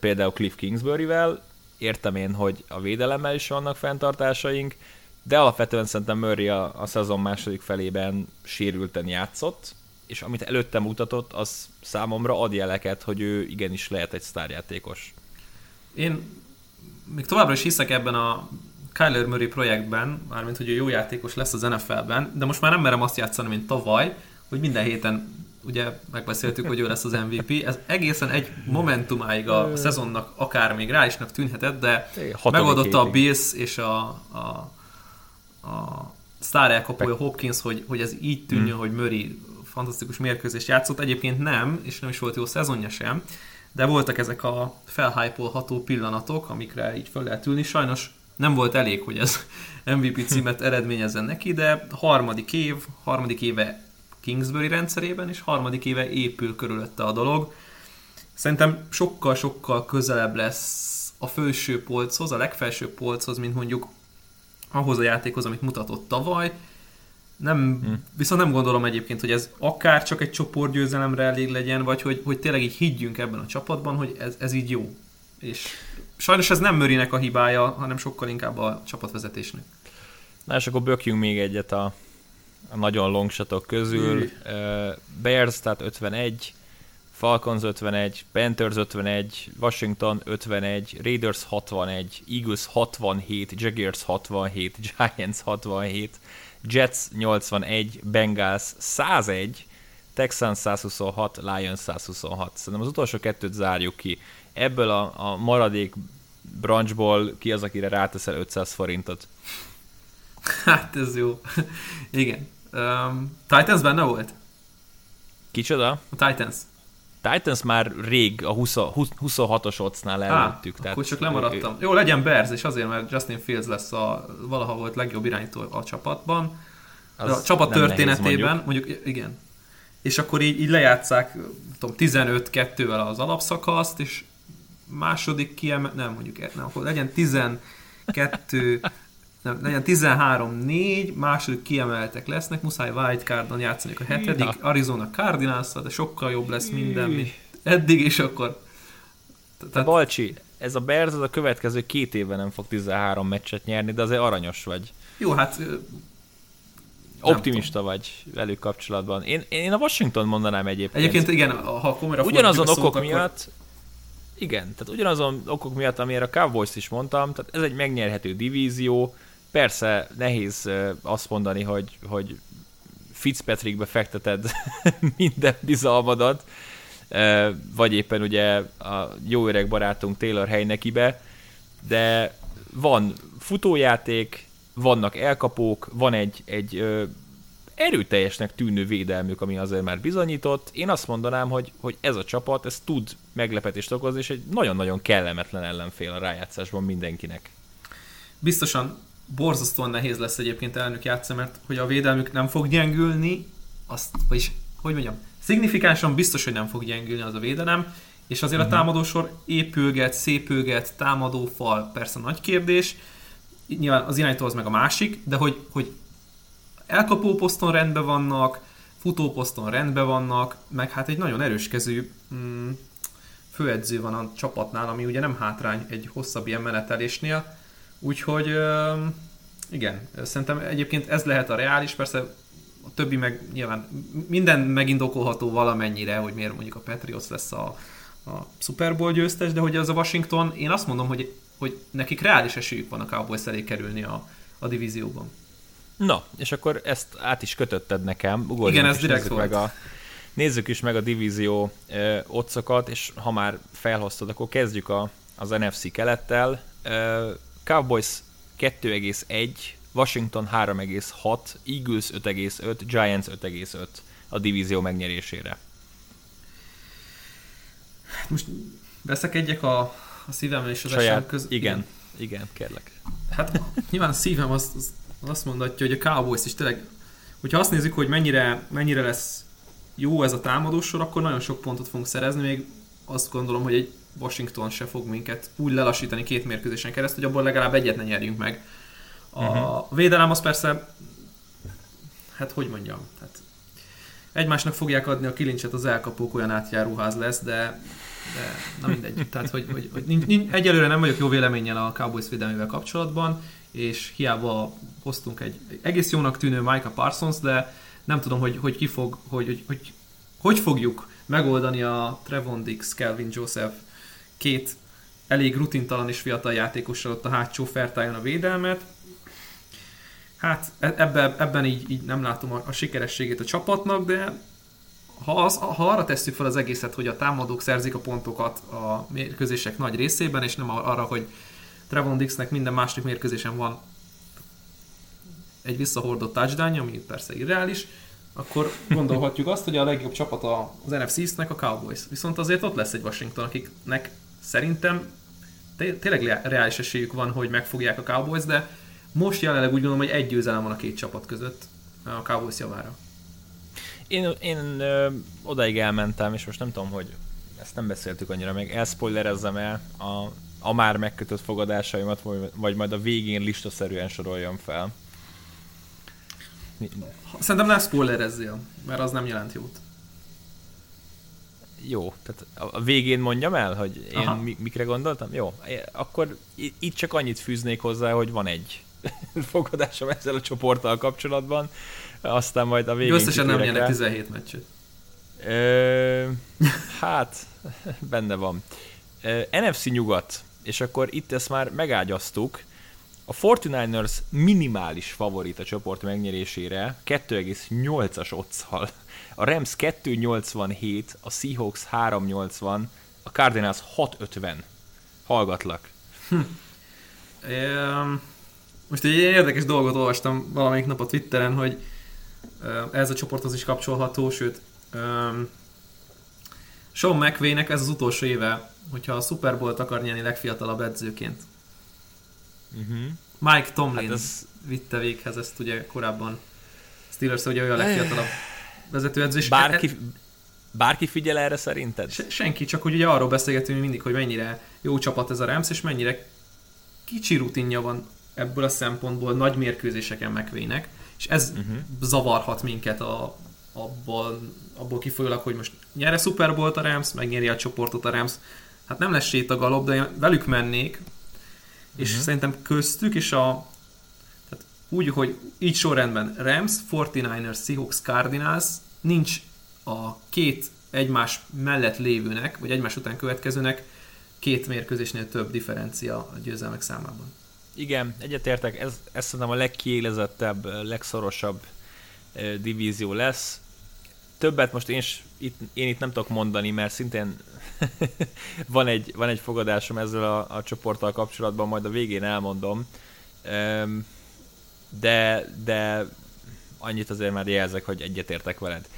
például Cliff Kingsbury-vel, értem én, hogy a védelemmel is vannak fenntartásaink, de alapvetően szerintem Murray a, a szezon második felében sérülten játszott, és amit előtte mutatott, az számomra ad jeleket, hogy ő igenis lehet egy sztárjátékos. Én még továbbra is hiszek ebben a Kyler Murray projektben, mármint hogy ő jó játékos lesz az NFL-ben, de most már nem merem azt játszani, mint tavaly, hogy minden héten ugye megbeszéltük, hogy ő lesz az MVP. Ez egészen egy momentumáig a szezonnak akár még reálisnak tűnhetett, de megoldotta a Bills és a, a, a sztár elkapója Hopkins, hogy, hogy ez így tűnjön, hmm. hogy Murray fantasztikus mérkőzést játszott. Egyébként nem, és nem is volt jó szezonja sem, de voltak ezek a felhypolható pillanatok, amikre így fel lehet ülni. Sajnos nem volt elég, hogy ez MVP címet eredményezzen neki, de harmadik év, harmadik éve Kingsbury rendszerében, és harmadik éve épül körülötte a dolog. Szerintem sokkal-sokkal közelebb lesz a felső polchoz, a legfelső polchoz, mint mondjuk ahhoz a játékhoz, amit mutatott tavaly. Nem, hmm. Viszont nem gondolom egyébként, hogy ez akár csak egy csoportgyőzelemre elég legyen, vagy hogy, hogy tényleg így higgyünk ebben a csapatban, hogy ez, ez így jó. És sajnos ez nem Mörinek a hibája, hanem sokkal inkább a csapatvezetésnek. Na és akkor bökjünk még egyet a, a nagyon longshotok közül. Uh, Bears, tehát 51, Falcons 51, Panthers 51, Washington 51, Raiders 61, Eagles 67, Jaguars 67, Giants 67, Jets 81, Bengals 101, Texans 126, Lions 126. Szerintem az utolsó kettőt zárjuk ki. Ebből a, a maradék branchból ki az, akire ráteszel 500 forintot? Hát ez jó. Igen. Um, Titans benne volt? Kicsoda? A Titans. Titans már rég a 20, 26-os ocnál előttük. tehát akkor csak lemaradtam. Jó, legyen Bears, és azért, mert Justin Fields lesz a valaha volt legjobb irányító a csapatban. a csapat történetében, mondjuk. mondjuk igen. És akkor így, így lejátszák tudom, 15-2-vel az alapszakaszt, és második kiemel, nem mondjuk, nem, akkor legyen 12 nem, legyen 13-4, második kiemeltek lesznek, muszáj wildcardon játszani a hetedik, ja. Arizona cardinals de sokkal jobb lesz minden, mint eddig, és akkor... Tehát... Balcsi, ez a Bears az a következő két évben nem fog 13 meccset nyerni, de azért aranyos vagy. Jó, hát... Optimista vagy velük kapcsolatban. Én, én a Washington mondanám egyébként. Egyébként igen, ha komolyra Ugyanazon okok szót, miatt, akkor... igen, tehát ugyanazon okok miatt, amire a Cowboys is mondtam, tehát ez egy megnyerhető divízió, Persze nehéz azt mondani, hogy, hogy Fitzpatrickbe fekteted minden bizalmadat, vagy éppen ugye a jó öreg barátunk Taylor Heinekibe, de van futójáték, vannak elkapók, van egy, egy erőteljesnek tűnő védelmük, ami azért már bizonyított. Én azt mondanám, hogy, hogy ez a csapat, ez tud meglepetést okozni, és egy nagyon-nagyon kellemetlen ellenfél a rájátszásban mindenkinek. Biztosan borzasztóan nehéz lesz egyébként elnök játszani, mert hogy a védelmük nem fog gyengülni, azt, vagyis, hogy mondjam, szignifikánsan biztos, hogy nem fog gyengülni az a védelem, és azért uh-huh. a mhm. támadósor épülget, szépülget, támadó fal, persze nagy kérdés, nyilván az irányító az meg a másik, de hogy, hogy elkapó poszton rendben vannak, futóposzton rendben vannak, meg hát egy nagyon erős kezű mm, főedző van a csapatnál, ami ugye nem hátrány egy hosszabb ilyen menetelésnél, Úgyhogy igen, szerintem egyébként ez lehet a reális, persze a többi meg nyilván minden megindokolható valamennyire, hogy miért mondjuk a Patriots lesz a, a Super Bowl győztes, de hogy az a Washington, én azt mondom, hogy, hogy nekik reális esélyük van a Cowboys elé kerülni a, a divízióban. Na, és akkor ezt át is kötötted nekem. Ugorjunk Igen, ez direkt volt. Meg a, nézzük is meg a divízió ö, otcokat, és ha már felhoztad, akkor kezdjük a, az NFC kelettel. Ö, Cowboys 2,1, Washington 3,6, Eagles 5,5, Giants 5,5 a divízió megnyerésére. Most veszekedjek a, a szívemmel és az Saját, között. Igen, igen, igen, kérlek. Hát nyilván a szívem azt, azt, azt mondatja, hogy a Cowboys is tényleg, hogyha azt nézzük, hogy mennyire, mennyire lesz jó ez a támadósor, akkor nagyon sok pontot fogunk szerezni, még azt gondolom, hogy egy Washington se fog minket úgy lelassítani két mérkőzésen keresztül, hogy abból legalább egyet ne nyerjünk meg. A uh-huh. védelem az persze, hát hogy mondjam, tehát egymásnak fogják adni a kilincset az elkapók, olyan átjáróház lesz, de, de na mindegy. Tehát, hogy, hogy, hogy nincs, nincs, egyelőre nem vagyok jó véleménnyel a Cowboys védelmével kapcsolatban, és hiába hoztunk egy egész jónak tűnő Micah Parsons, de nem tudom, hogy, hogy ki fog, hogy, hogy, hogy, hogy fogjuk megoldani a Trevon Dix, Calvin Joseph két elég rutintalan és fiatal játékossal ott a hátsó fertájon a védelmet. Hát e- ebben, ebben így, így nem látom a, a sikerességét a csapatnak, de ha, az, ha arra tesszük fel az egészet, hogy a támadók szerzik a pontokat a mérkőzések nagy részében, és nem arra, hogy Trevon Dixnek minden második mérkőzésen van egy visszahordott touchdown ami persze irreális, akkor gondolhatjuk azt, hogy a legjobb csapat az NFC East-nek a Cowboys. Viszont azért ott lesz egy Washington, akiknek szerintem tényleg reális esélyük van, hogy megfogják a Cowboys, de most jelenleg úgy gondolom, hogy egy győzelem van a két csapat között a Cowboys javára. Én, én ö, odaig elmentem, és most nem tudom, hogy ezt nem beszéltük annyira meg, elspoilerezzem el a, a már megkötött fogadásaimat, vagy, vagy majd a végén listaszerűen soroljam fel. Szerintem nem spoilerezzél, mert az nem jelent jót. Jó, tehát a végén mondjam el, hogy én mi, mikre gondoltam? Jó, akkor itt csak annyit fűznék hozzá, hogy van egy fogadásom ezzel a csoporttal kapcsolatban, aztán majd a végén... Összesen nem nyernek 17 meccset. Ö, hát, benne van. Ö, NFC nyugat, és akkor itt ezt már megágyaztuk, a 49ers minimális favorit a csoport megnyerésére 2,8-as otszal. A Rams 2,87, a Seahawks 3,80, a Cardinals 6,50. Hallgatlak. Hm. Most egy érdekes dolgot olvastam valamelyik nap a Twitteren, hogy ez a csoporthoz is kapcsolható, sőt, Sean McVay-nek ez az utolsó éve, hogyha a Super Bowl-t akar nyerni legfiatalabb edzőként. Uh-huh. Mike Tomlin hát ez... vitte véghez ezt ugye korábban. Steelers, hogy olyan legfiatalabb vezetőedző. És bárki, e- bárki figyel erre szerinted? Se, senki, csak hogy ugye arról beszélgetünk mindig, hogy mennyire jó csapat ez a Rams, és mennyire kicsi rutinja van ebből a szempontból nagy mérkőzéseken megvének, és ez uh-huh. zavarhat minket a, abból, abból kifolyólag, hogy most nyere Super Bowl a Rams, megnyeri a csoportot a Rams. Hát nem lesz sétagalop, de én velük mennék, és uh-huh. szerintem köztük és a úgy, hogy így sorrendben Rams, 49ers, Seahawks, Cardinals nincs a két egymás mellett lévőnek, vagy egymás után következőnek két mérkőzésnél több differencia a győzelmek számában. Igen, egyetértek, ez, ez szerintem a legkiélezettebb, legszorosabb divízió lesz. Többet most én, itt, én itt nem tudok mondani, mert szintén van, egy, van egy fogadásom ezzel a, a csoporttal kapcsolatban, majd a végén elmondom. De, de annyit azért már jelzek, hogy egyetértek veled.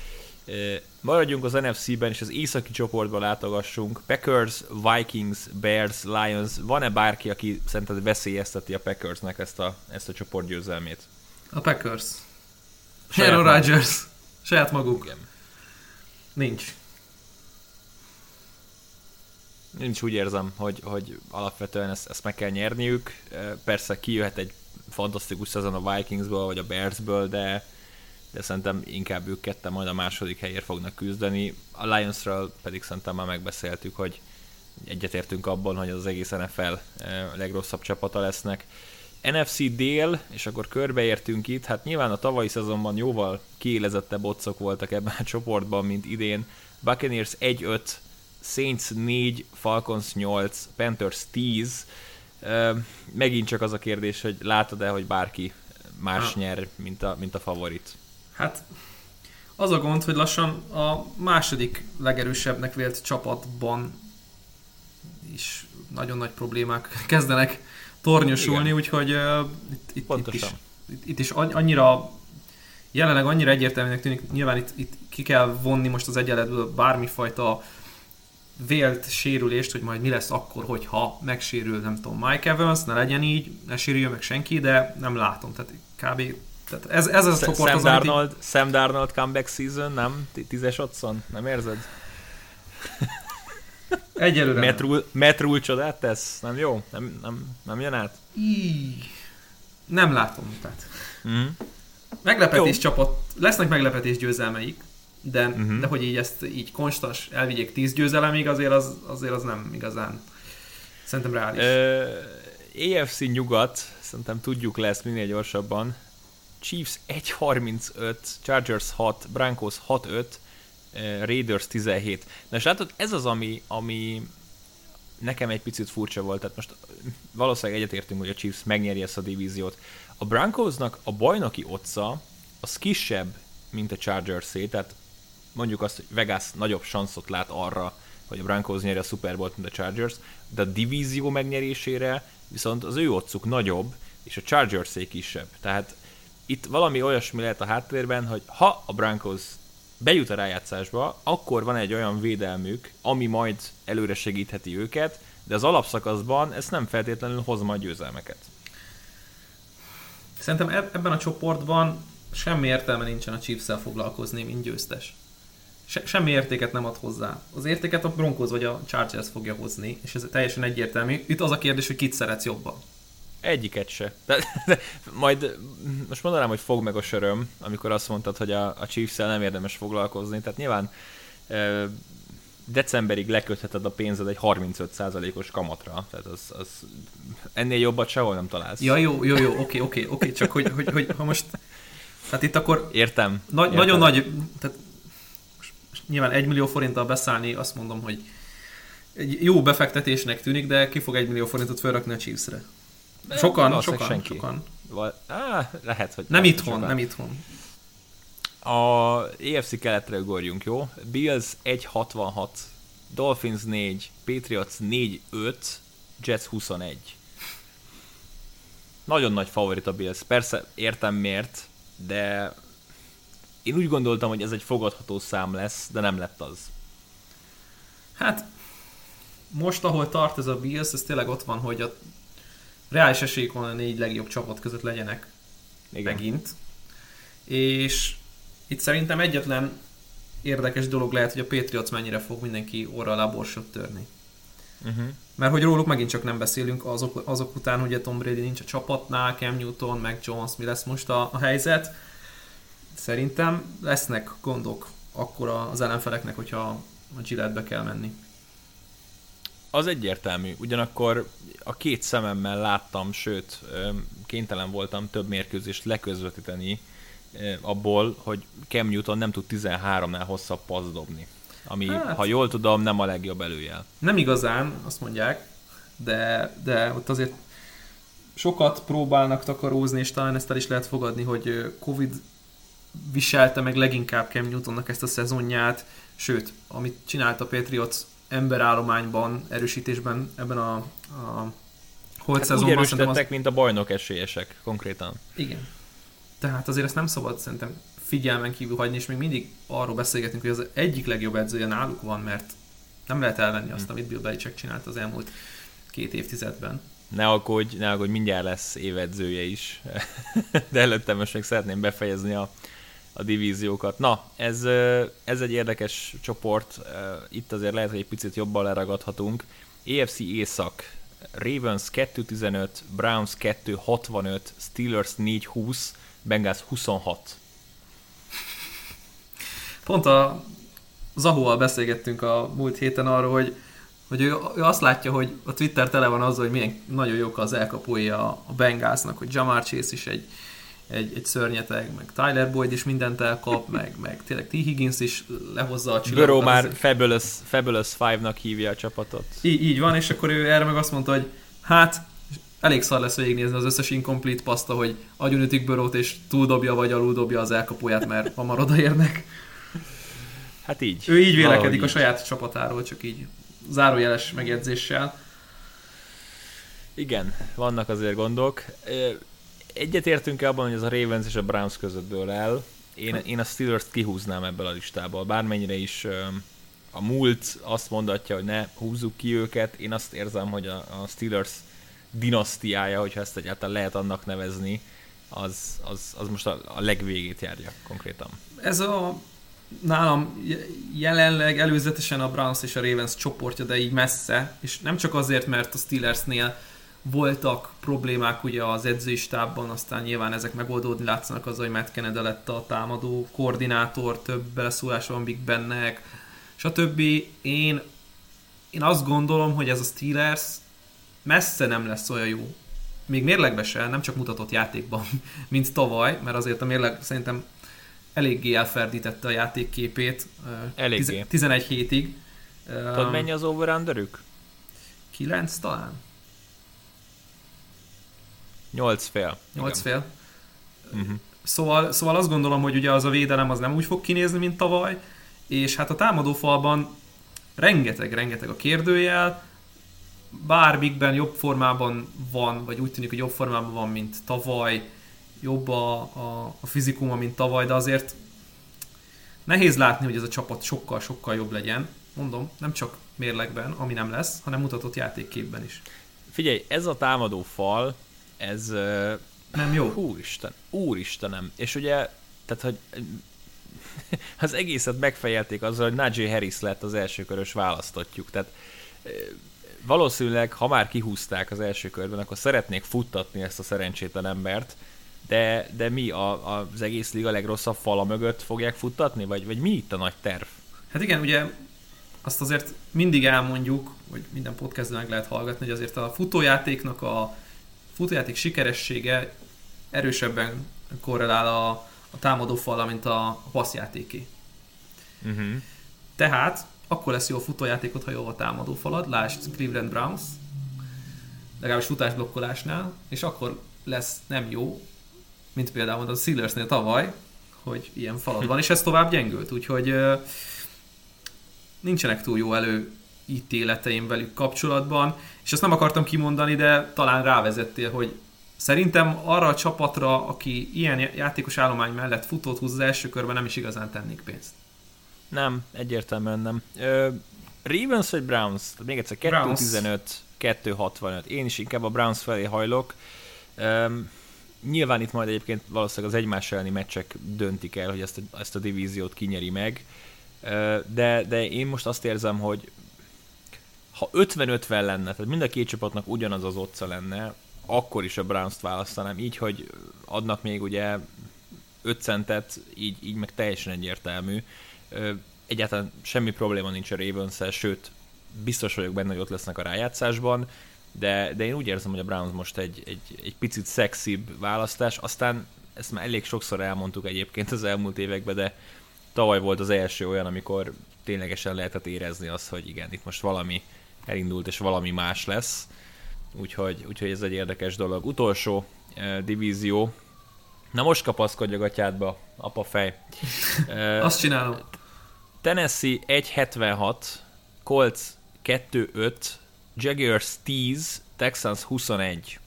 Maradjunk az NFC-ben, és az északi csoportban látogassunk. Packers, Vikings, Bears, Lions. Van-e bárki, aki szerinted veszélyezteti a Packersnek ezt a, ezt a csoportgyőzelmét? A Packers. Aaron Rodgers. Saját maguk. Igen. Nincs. Nincs úgy érzem, hogy, hogy alapvetően ezt, ezt meg kell nyerniük. Persze kijöhet egy fantasztikus szezon a Vikingsből, vagy a Bearsből, de de szerintem inkább ők ketten majd a második helyért fognak küzdeni. A Lionsről pedig szerintem már megbeszéltük, hogy egyetértünk abban, hogy az egész NFL eh, legrosszabb csapata lesznek. NFC dél, és akkor körbeértünk itt, hát nyilván a tavalyi szezonban jóval kiélezettebb otcok voltak ebben a csoportban, mint idén. Buccaneers 1-5, Saints 4, Falcons 8, Panthers 10. Megint csak az a kérdés, hogy látod-e, hogy bárki más nyer, mint a, mint a favorit? Hát az a gond, hogy lassan a második legerősebbnek vélt csapatban is nagyon nagy problémák kezdenek tornyosulni, Igen. úgyhogy uh, itt, itt, itt, is, itt is annyira jelenleg annyira egyértelműnek tűnik, nyilván itt, itt ki kell vonni most az egyenletből bármifajta vélt sérülést, hogy majd mi lesz akkor, hogyha megsérül, nem tudom, Mike Evans, ne legyen így, ne sérüljön meg senki, de nem látom, tehát kb. Tehát ez, ez az a csoport Sam az, Darnold, amit... Sam Darnold comeback season, nem? Tízes otthon? Nem érzed? Egyelőre Matt Rule csodát tesz? Nem jó? Nem, nem, nem jön át? Így. Nem látom, tehát. Mm. Meglepetés jó. csapat, lesznek meglepetés győzelmeik, de, mm-hmm. de hogy így ezt így konstans elvigyék tíz győzelemig, azért az, azért az nem igazán szerintem reális. Uh, AFC nyugat, szerintem tudjuk lesz minél gyorsabban. Chiefs 1.35, Chargers 6, Broncos 6.5, eh, Raiders 17. Na és látod, ez az, ami, ami nekem egy picit furcsa volt, tehát most valószínűleg egyetértünk, hogy a Chiefs megnyeri ezt a divíziót. A Broncosnak a bajnoki otca az kisebb, mint a Chargers-é, tehát mondjuk azt, hogy Vegas nagyobb sanszot lát arra, hogy a Broncos nyeri a Super Bowl-t, mint a Chargers, de a divízió megnyerésére viszont az ő otcuk nagyobb, és a chargers kisebb. Tehát itt valami olyasmi lehet a háttérben, hogy ha a Broncos bejut a rájátszásba, akkor van egy olyan védelmük, ami majd előre segítheti őket, de az alapszakaszban ez nem feltétlenül hoz majd győzelmeket. Szerintem ebben a csoportban semmi értelme nincsen a chiefs foglalkozni, mint győztes. Se, semmi értéket nem ad hozzá. Az értéket a Broncos vagy a Chargers fogja hozni, és ez teljesen egyértelmű. Itt az a kérdés, hogy kit szeretsz jobban. Egyiket se. De, de, majd most mondanám, hogy fog meg a söröm, amikor azt mondtad, hogy a, a chiefs nem érdemes foglalkozni. Tehát nyilván e, decemberig lekötheted a pénzed egy 35%-os kamatra. Tehát az, az ennél jobbat sehol nem találsz. Ja, jó, jó, jó, oké, oké, oké, csak hogy, hogy, hogy ha most tehát itt akkor... Értem. Na, értem. Nagyon nagy, tehát nyilván egy millió forinttal beszállni, azt mondom, hogy egy jó befektetésnek tűnik, de ki fog egy millió forintot felrakni a Chiefs-re? Sokan, nem, sokan, senki. sokan. Val- á, lehet, hogy... Nem itthon, sokan. nem itthon. A EFC keletre ugorjunk, jó? Bills 1.66, Dolphins 4, Patriots 4.5, Jets 21. Nagyon nagy favorit a Bills. Persze értem miért, de én úgy gondoltam, hogy ez egy fogadható szám lesz, de nem lett az. Hát, most ahol tart ez a Bills, ez tényleg ott van, hogy a reális esélyük van a négy legjobb csapat között legyenek Igen. megint. És itt szerintem egyetlen érdekes dolog lehet, hogy a Patriots mennyire fog mindenki orra alá borsot törni. Uh-huh. Mert hogy róluk megint csak nem beszélünk azok, azok után, hogy a Tom Brady nincs a csapatnál, Cam Newton, meg Jones, mi lesz most a, a helyzet. Szerintem lesznek gondok akkor az ellenfeleknek, hogyha a Gillette-be kell menni. Az egyértelmű. Ugyanakkor a két szememmel láttam, sőt, kénytelen voltam több mérkőzést leközvetíteni abból, hogy Cam Newton nem tud 13-nál hosszabb passz dobni. Ami, hát, ha jól tudom, nem a legjobb előjel. Nem igazán, azt mondják, de, de ott azért sokat próbálnak takarózni, és talán ezt el is lehet fogadni, hogy Covid viselte meg leginkább Cam Newtonnak ezt a szezonját, sőt, amit csinált a Patriots emberállományban, erősítésben ebben a, a holt hát szezonban. Úgy erősítettek, az... mint a bajnok esélyesek, konkrétan. Igen. Tehát azért ezt nem szabad szerintem figyelmen kívül hagyni, és még mindig arról beszélgetünk, hogy az egyik legjobb edzője náluk van, mert nem lehet elvenni azt, hm. amit Bill Belichick csinált az elmúlt két évtizedben. Ne aggódj, ne aggódj, mindjárt lesz évedzője is. De előtte most még szeretném befejezni a, a divíziókat. Na, ez, ez egy érdekes csoport, itt azért lehet, hogy egy picit jobban leragadhatunk. EFC Észak, Ravens 2-15, Browns 2-65, Steelers 4-20, Bengals 26. Pont a Zahóval beszélgettünk a múlt héten arról, hogy, hogy ő, ő azt látja, hogy a Twitter tele van azzal, hogy milyen nagyon jók az elkapója a Bengalsnak, hogy Jamar Chase is egy, egy, egy szörnyeteg, meg Tyler Boyd is mindent elkap, meg, meg tényleg T. Higgins is lehozza a csillagot. Burrow már Fabulous, Fabulous Five-nak hívja a csapatot. Így, így van, és akkor ő erre meg azt mondta, hogy hát elég szar lesz végignézni az összes incomplete paszta, hogy agyonütik Burrow-t és túldobja vagy aluldobja az elkapóját, mert hamar odaérnek. Hát így. Ő így vélekedik a saját csapatáról, csak így zárójeles megjegyzéssel. Igen, vannak azért gondok egyetértünk-e abban, hogy ez a Ravens és a Browns között dől el? Én, én a Steelers-t kihúznám ebből a listából, bármennyire is a múlt azt mondatja, hogy ne húzzuk ki őket, én azt érzem, hogy a, a Steelers dinasztiája, hogyha ezt egyáltalán lehet annak nevezni, az, az, az most a, a legvégét járja konkrétan. Ez a nálam jelenleg előzetesen a Browns és a Ravens csoportja, de így messze, és nem csak azért, mert a Steelersnél voltak problémák ugye az edzői stábban, aztán nyilván ezek megoldódni látszanak az, hogy Matt Canada lett a támadó koordinátor, több beleszólás van Big Bennek, stb. Én, én azt gondolom, hogy ez a Steelers messze nem lesz olyan jó, még mérlegbe se, nem csak mutatott játékban, mint tavaly, mert azért a mérleg szerintem eléggé elferdítette a játékképét. Eléggé. 11 hétig. Tudod, mennyi az over 9 talán? 8 fél. 8 fél. Uh-huh. Szóval, szóval azt gondolom, hogy ugye az a védelem az nem úgy fog kinézni, mint tavaly, és hát a támadófalban rengeteg-rengeteg a kérdőjel, bármikben jobb formában van, vagy úgy tűnik, hogy jobb formában van, mint tavaly, jobb a, a, a fizikuma, mint tavaly, de azért nehéz látni, hogy ez a csapat sokkal-sokkal jobb legyen. Mondom, nem csak mérlegben, ami nem lesz, hanem mutatott játékképben is. Figyelj, ez a támadó fal, ez... Nem jó. Úristen, úristenem. És ugye, tehát, hogy az egészet megfejelték azzal, hogy Najee Harris lett az elsőkörös választottjuk. Tehát valószínűleg, ha már kihúzták az első körben, akkor szeretnék futtatni ezt a szerencsétlen embert, de, de mi a, az egész liga legrosszabb fala mögött fogják futtatni, vagy, vagy mi itt a nagy terv? Hát igen, ugye azt azért mindig elmondjuk, hogy minden podcastben meg lehet hallgatni, hogy azért a futójátéknak a futójáték sikeressége erősebben korrelál a, a támadó fala, mint a passzjátéké. Uh-huh. Tehát akkor lesz jó a futójátékot, ha jó a támadó falad, lásd Cleveland Browns, legalábbis futásblokkolásnál, és akkor lesz nem jó, mint például a Steelersnél tavaly, hogy ilyen falad van, és ez tovább gyengült, úgyhogy nincsenek túl jó elő ítéleteim velük kapcsolatban, és azt nem akartam kimondani, de talán rávezettél, hogy szerintem arra a csapatra, aki ilyen játékos állomány mellett futót húz az első körben, nem is igazán tennék pénzt. Nem, egyértelműen nem. Ö, Ravens vagy Browns? Még egyszer 2-15, 2-65. Én is inkább a Browns felé hajlok. Ö, nyilván itt majd egyébként valószínűleg az egymás elleni meccsek döntik el, hogy ezt a, ezt a divíziót kinyeri meg. De, de én most azt érzem, hogy ha 50-50 lenne, tehát mind a két csapatnak ugyanaz az otca lenne, akkor is a Browns-t választanám, így, hogy adnak még ugye 5 centet, így, így meg teljesen egyértelmű. Egyáltalán semmi probléma nincs a ravens sőt, biztos vagyok benne, hogy ott lesznek a rájátszásban, de, de én úgy érzem, hogy a Browns most egy, egy, egy picit szexibb választás, aztán ezt már elég sokszor elmondtuk egyébként az elmúlt években, de tavaly volt az első olyan, amikor ténylegesen lehetett érezni azt, hogy igen, itt most valami elindult, és valami más lesz. Úgyhogy, úgyhogy ez egy érdekes dolog. Utolsó eh, divízió. Na most kapaszkodj a gatyádba, apa fej. Eh, Azt csinálom. Tennessee 1.76, Colts 2.5, Jaguars 10, Texans 21.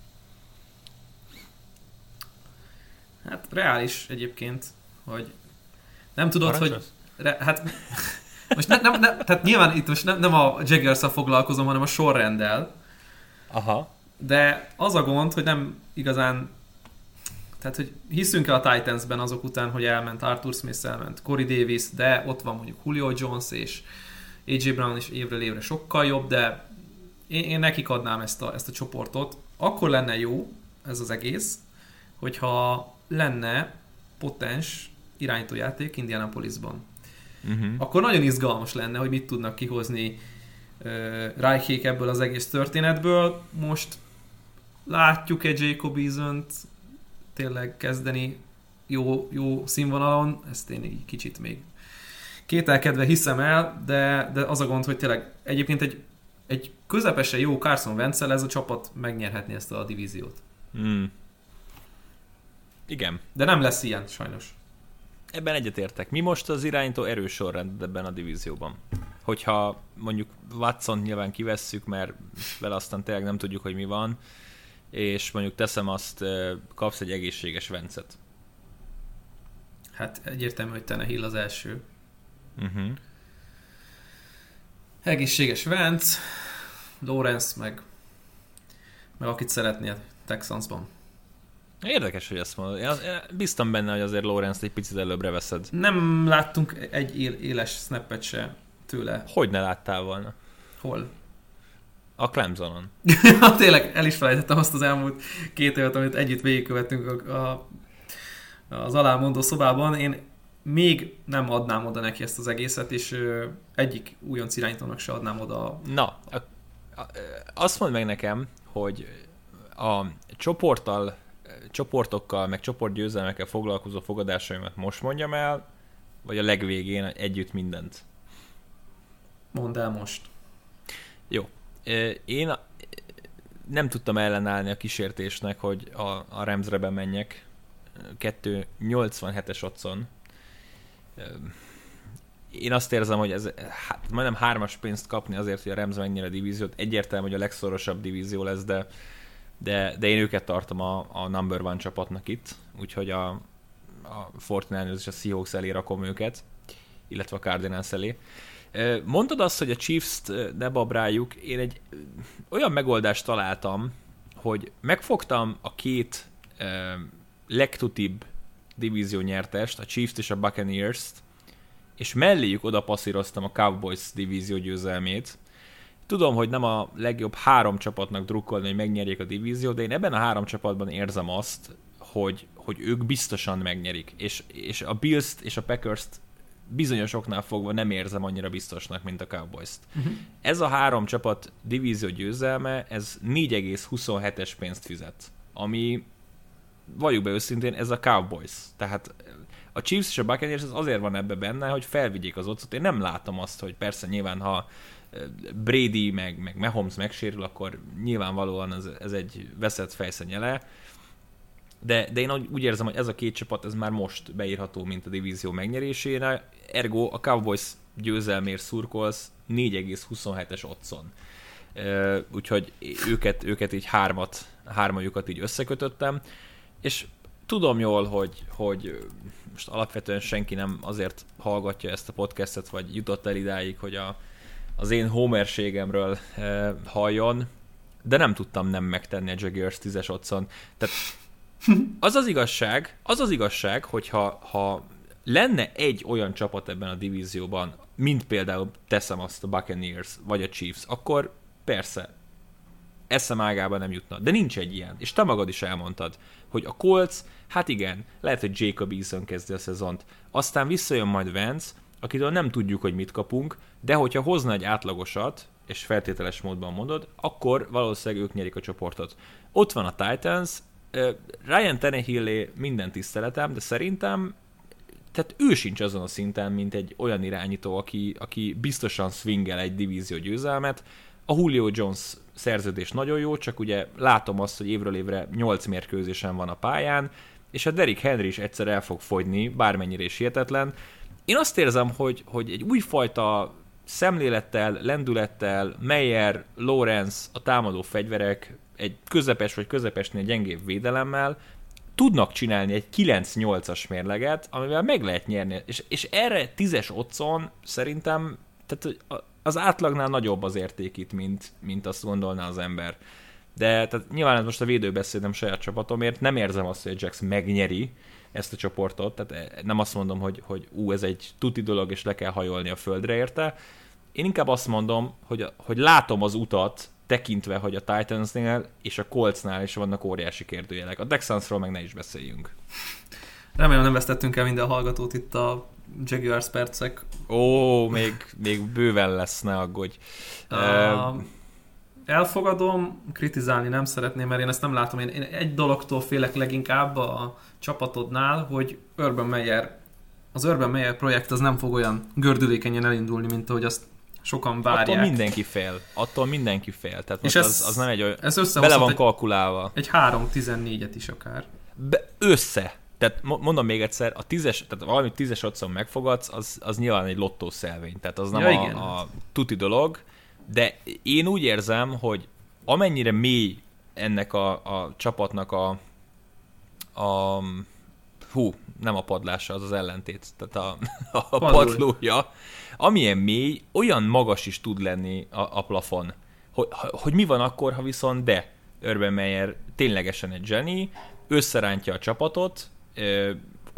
Hát reális egyébként, hogy nem tudod, Parancsos? hogy... Re, hát most ne, nem, nem, tehát nyilván itt most nem, nem a jaguars foglalkozom, hanem a sorrenddel. Aha. De az a gond, hogy nem igazán tehát, hogy hiszünk-e a Titansben azok után, hogy elment Arthur Smith, elment Corey Davis, de ott van mondjuk Julio Jones és AJ Brown is évről évre sokkal jobb, de én, én nekik adnám ezt a, ezt a csoportot. Akkor lenne jó ez az egész, hogyha lenne potens irányítójáték Indianapolisban. Uh-huh. Akkor nagyon izgalmas lenne, hogy mit tudnak kihozni uh, Rijkék ebből az egész történetből. Most látjuk egy Jacob Eason-t, tényleg kezdeni jó, jó színvonalon, ezt én így kicsit még kételkedve hiszem el, de, de az a gond, hogy tényleg egyébként egy, egy közepesen jó Carson wentz ez a csapat megnyerhetni ezt a divíziót. Hmm. Igen. De nem lesz ilyen, sajnos. Ebben egyetértek. Mi most az irányító erős sorrend ebben a divízióban? Hogyha mondjuk Watson nyilván kivesszük, mert vele aztán tényleg nem tudjuk, hogy mi van, és mondjuk teszem azt, kapsz egy egészséges vencet. Hát egyértelmű, hogy Tenehill az első. Uh-huh. Egészséges Vence, Lorenz meg, meg akit szeretnél Texansban. Érdekes, hogy ezt mondod. Én biztam benne, hogy azért Lorenz egy picit előbbre veszed. Nem láttunk egy éles snappet se tőle. Hogy ne láttál volna? Hol? A Clemsonon. Tényleg el is felejtettem azt az elmúlt két évet, amit együtt végigkövettünk a, a, az alámondó szobában. Én még nem adnám oda neki ezt az egészet, és ö, egyik újonc irányítónak se adnám oda. Na, a, a, azt mondd meg nekem, hogy a csoporttal, csoportokkal, meg csoportgyőzelmekkel foglalkozó fogadásaimat most mondjam el, vagy a legvégén együtt mindent? Mondd el most. Jó, én nem tudtam ellenállni a kísértésnek, hogy a, a Remzre bemenjek. 2.87-es otcon. én azt érzem, hogy ez hát, majdnem hármas pénzt kapni azért, hogy a Rams megnyer a divíziót. Egyértelmű, hogy a legszorosabb divízió lesz, de, de, de én őket tartom a, a number one csapatnak itt, úgyhogy a, a Fortnite és a Seahawks elé rakom őket, illetve a Cardinals elé. Mondtad azt, hogy a Chiefs-t ne babráljuk, én egy olyan megoldást találtam, hogy megfogtam a két legtutibb divízió nyertest, a Chiefs és a Buccaneers-t, és melléjük oda passzíroztam a Cowboys divízió győzelmét. Tudom, hogy nem a legjobb három csapatnak drukkolni, hogy megnyerjék a divíziót, de én ebben a három csapatban érzem azt, hogy, hogy ők biztosan megnyerik. És, és a Bills-t és a Packers-t bizonyosoknál fogva nem érzem annyira biztosnak, mint a Cowboys-t. Uh-huh. Ez a három csapat divízió győzelme, ez 4,27-es pénzt fizet, ami valljuk be őszintén, ez a Cowboys. Tehát a Chiefs és a Buccaneers az azért van ebbe benne, hogy felvigyék az otcot. Én nem látom azt, hogy persze nyilván, ha Brady meg, meg Mahomes megsérül, akkor nyilvánvalóan ez, ez egy veszett fejszenyele, de, de én úgy érzem, hogy ez a két csapat ez már most beírható, mint a divízió megnyerésére, ergo a Cowboys győzelmért szurkolsz 4,27-es otcon. Úgyhogy őket, őket így hármat, hármajukat így összekötöttem, és tudom jól, hogy, hogy most alapvetően senki nem azért hallgatja ezt a podcastet, vagy jutott el idáig, hogy a, az én homerségemről e, halljon, de nem tudtam nem megtenni a Jaguars 10-es otthon. Tehát az az igazság, az az igazság, hogyha ha lenne egy olyan csapat ebben a divízióban, mint például teszem azt a Buccaneers vagy a Chiefs, akkor persze eszem ágába nem jutna. De nincs egy ilyen. És te magad is elmondtad, hogy a Colts, hát igen, lehet, hogy Jacob Eason kezdi a szezont. Aztán visszajön majd Vance, akitől nem tudjuk, hogy mit kapunk, de hogyha hozna egy átlagosat, és feltételes módban mondod, akkor valószínűleg ők nyerik a csoportot. Ott van a Titans, Ryan Tannehillé minden tiszteletem, de szerintem tehát ő sincs azon a szinten, mint egy olyan irányító, aki, aki biztosan swingel egy divízió győzelmet. A Julio Jones szerződés nagyon jó, csak ugye látom azt, hogy évről évre 8 mérkőzésen van a pályán, és a Derrick Henry is egyszer el fog fogyni, bármennyire is hihetetlen. Én azt érzem, hogy, hogy egy újfajta szemlélettel, lendülettel, Meyer, Lawrence, a támadó fegyverek, egy közepes vagy közepesnél gyengébb védelemmel tudnak csinálni egy 9-8-as mérleget, amivel meg lehet nyerni. És, és erre 10-es otcon szerintem tehát az átlagnál nagyobb az érték itt, mint, mint azt gondolná az ember. De tehát nyilván ez most a védőbeszédem saját csapatomért, nem érzem azt, hogy a Jax megnyeri ezt a csoportot, tehát eh, nem azt mondom, hogy, hogy ú, ez egy tuti dolog, és le kell hajolni a földre érte. Én inkább azt mondom, hogy, hogy látom az utat, tekintve, hogy a Titansnél és a Coltsnál is vannak óriási kérdőjelek. A Texansról meg ne is beszéljünk. Remélem nem vesztettünk el minden hallgatót itt a Jaguars percek. Ó, még, még bőven lesz, ne aggódj. Uh, elfogadom, kritizálni nem szeretném, mert én ezt nem látom. Én, én egy dologtól félek leginkább a csapatodnál, hogy Urban Meyer, az Urban Meyer projekt az nem fog olyan gördülékenyen elindulni, mint ahogy azt sokan várják. Attól mindenki fél. Attól mindenki fél. Tehát most ez, az, az nem egy olyan... Ez bele van kalkulálva. Egy 3-14-et is akár. Be, össze. Tehát mondom még egyszer, a tízes, tehát valami tízes otthon megfogadsz, az, az nyilván egy lottószelvény, tehát az nem ja, a, igen. a tuti dolog, de én úgy érzem, hogy amennyire mély ennek a, a csapatnak a, a hú, nem a padlása, az az ellentét, tehát a, a padlója, amilyen mély, olyan magas is tud lenni a, a plafon. Hogy, hogy mi van akkor, ha viszont de Urban Meyer ténylegesen egy zseni, összerántja a csapatot,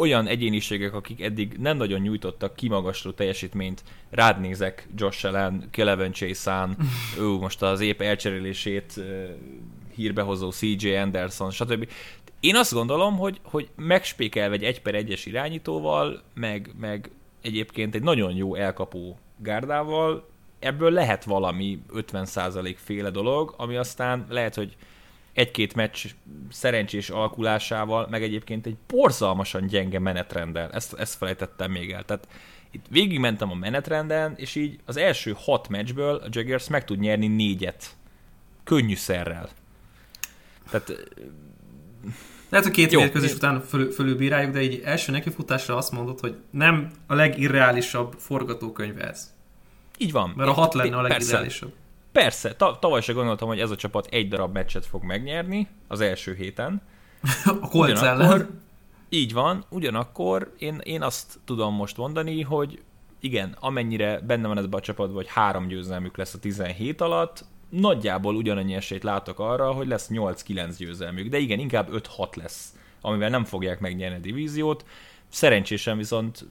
olyan egyéniségek, akik eddig nem nagyon nyújtottak kimagasló teljesítményt, rád nézek Josh Allen, Keleven Chase-án, ő most az épp elcserélését hírbehozó CJ Anderson, stb. Én azt gondolom, hogy, hogy megspékelve egy 1 per 1-es irányítóval, meg, meg egyébként egy nagyon jó elkapó gárdával, ebből lehet valami 50% féle dolog, ami aztán lehet, hogy egy-két meccs szerencsés alakulásával, meg egyébként egy borzalmasan gyenge menetrenddel. Ezt, ezt felejtettem még el. Tehát itt végigmentem a menetrenden, és így az első hat meccsből a Jaggers meg tud nyerni négyet. Könnyű szerrel. Tehát Lehet, hogy két mérkőzés után föl, fölülbíráljuk, de így első nekifutásra azt mondod, hogy nem a legirreálisabb forgatókönyv ez. Így van. Mert a hat lenne a legirreálisabb. Persze, ta- tavaly se gondoltam, hogy ez a csapat egy darab meccset fog megnyerni az első héten. a Colts ellen. Így van, ugyanakkor én, én azt tudom most mondani, hogy igen, amennyire benne van ebben a csapatban, hogy három győzelmük lesz a 17 alatt, nagyjából ugyanannyi esélyt látok arra, hogy lesz 8-9 győzelmük, de igen, inkább 5-6 lesz, amivel nem fogják megnyerni a divíziót. Szerencsésen viszont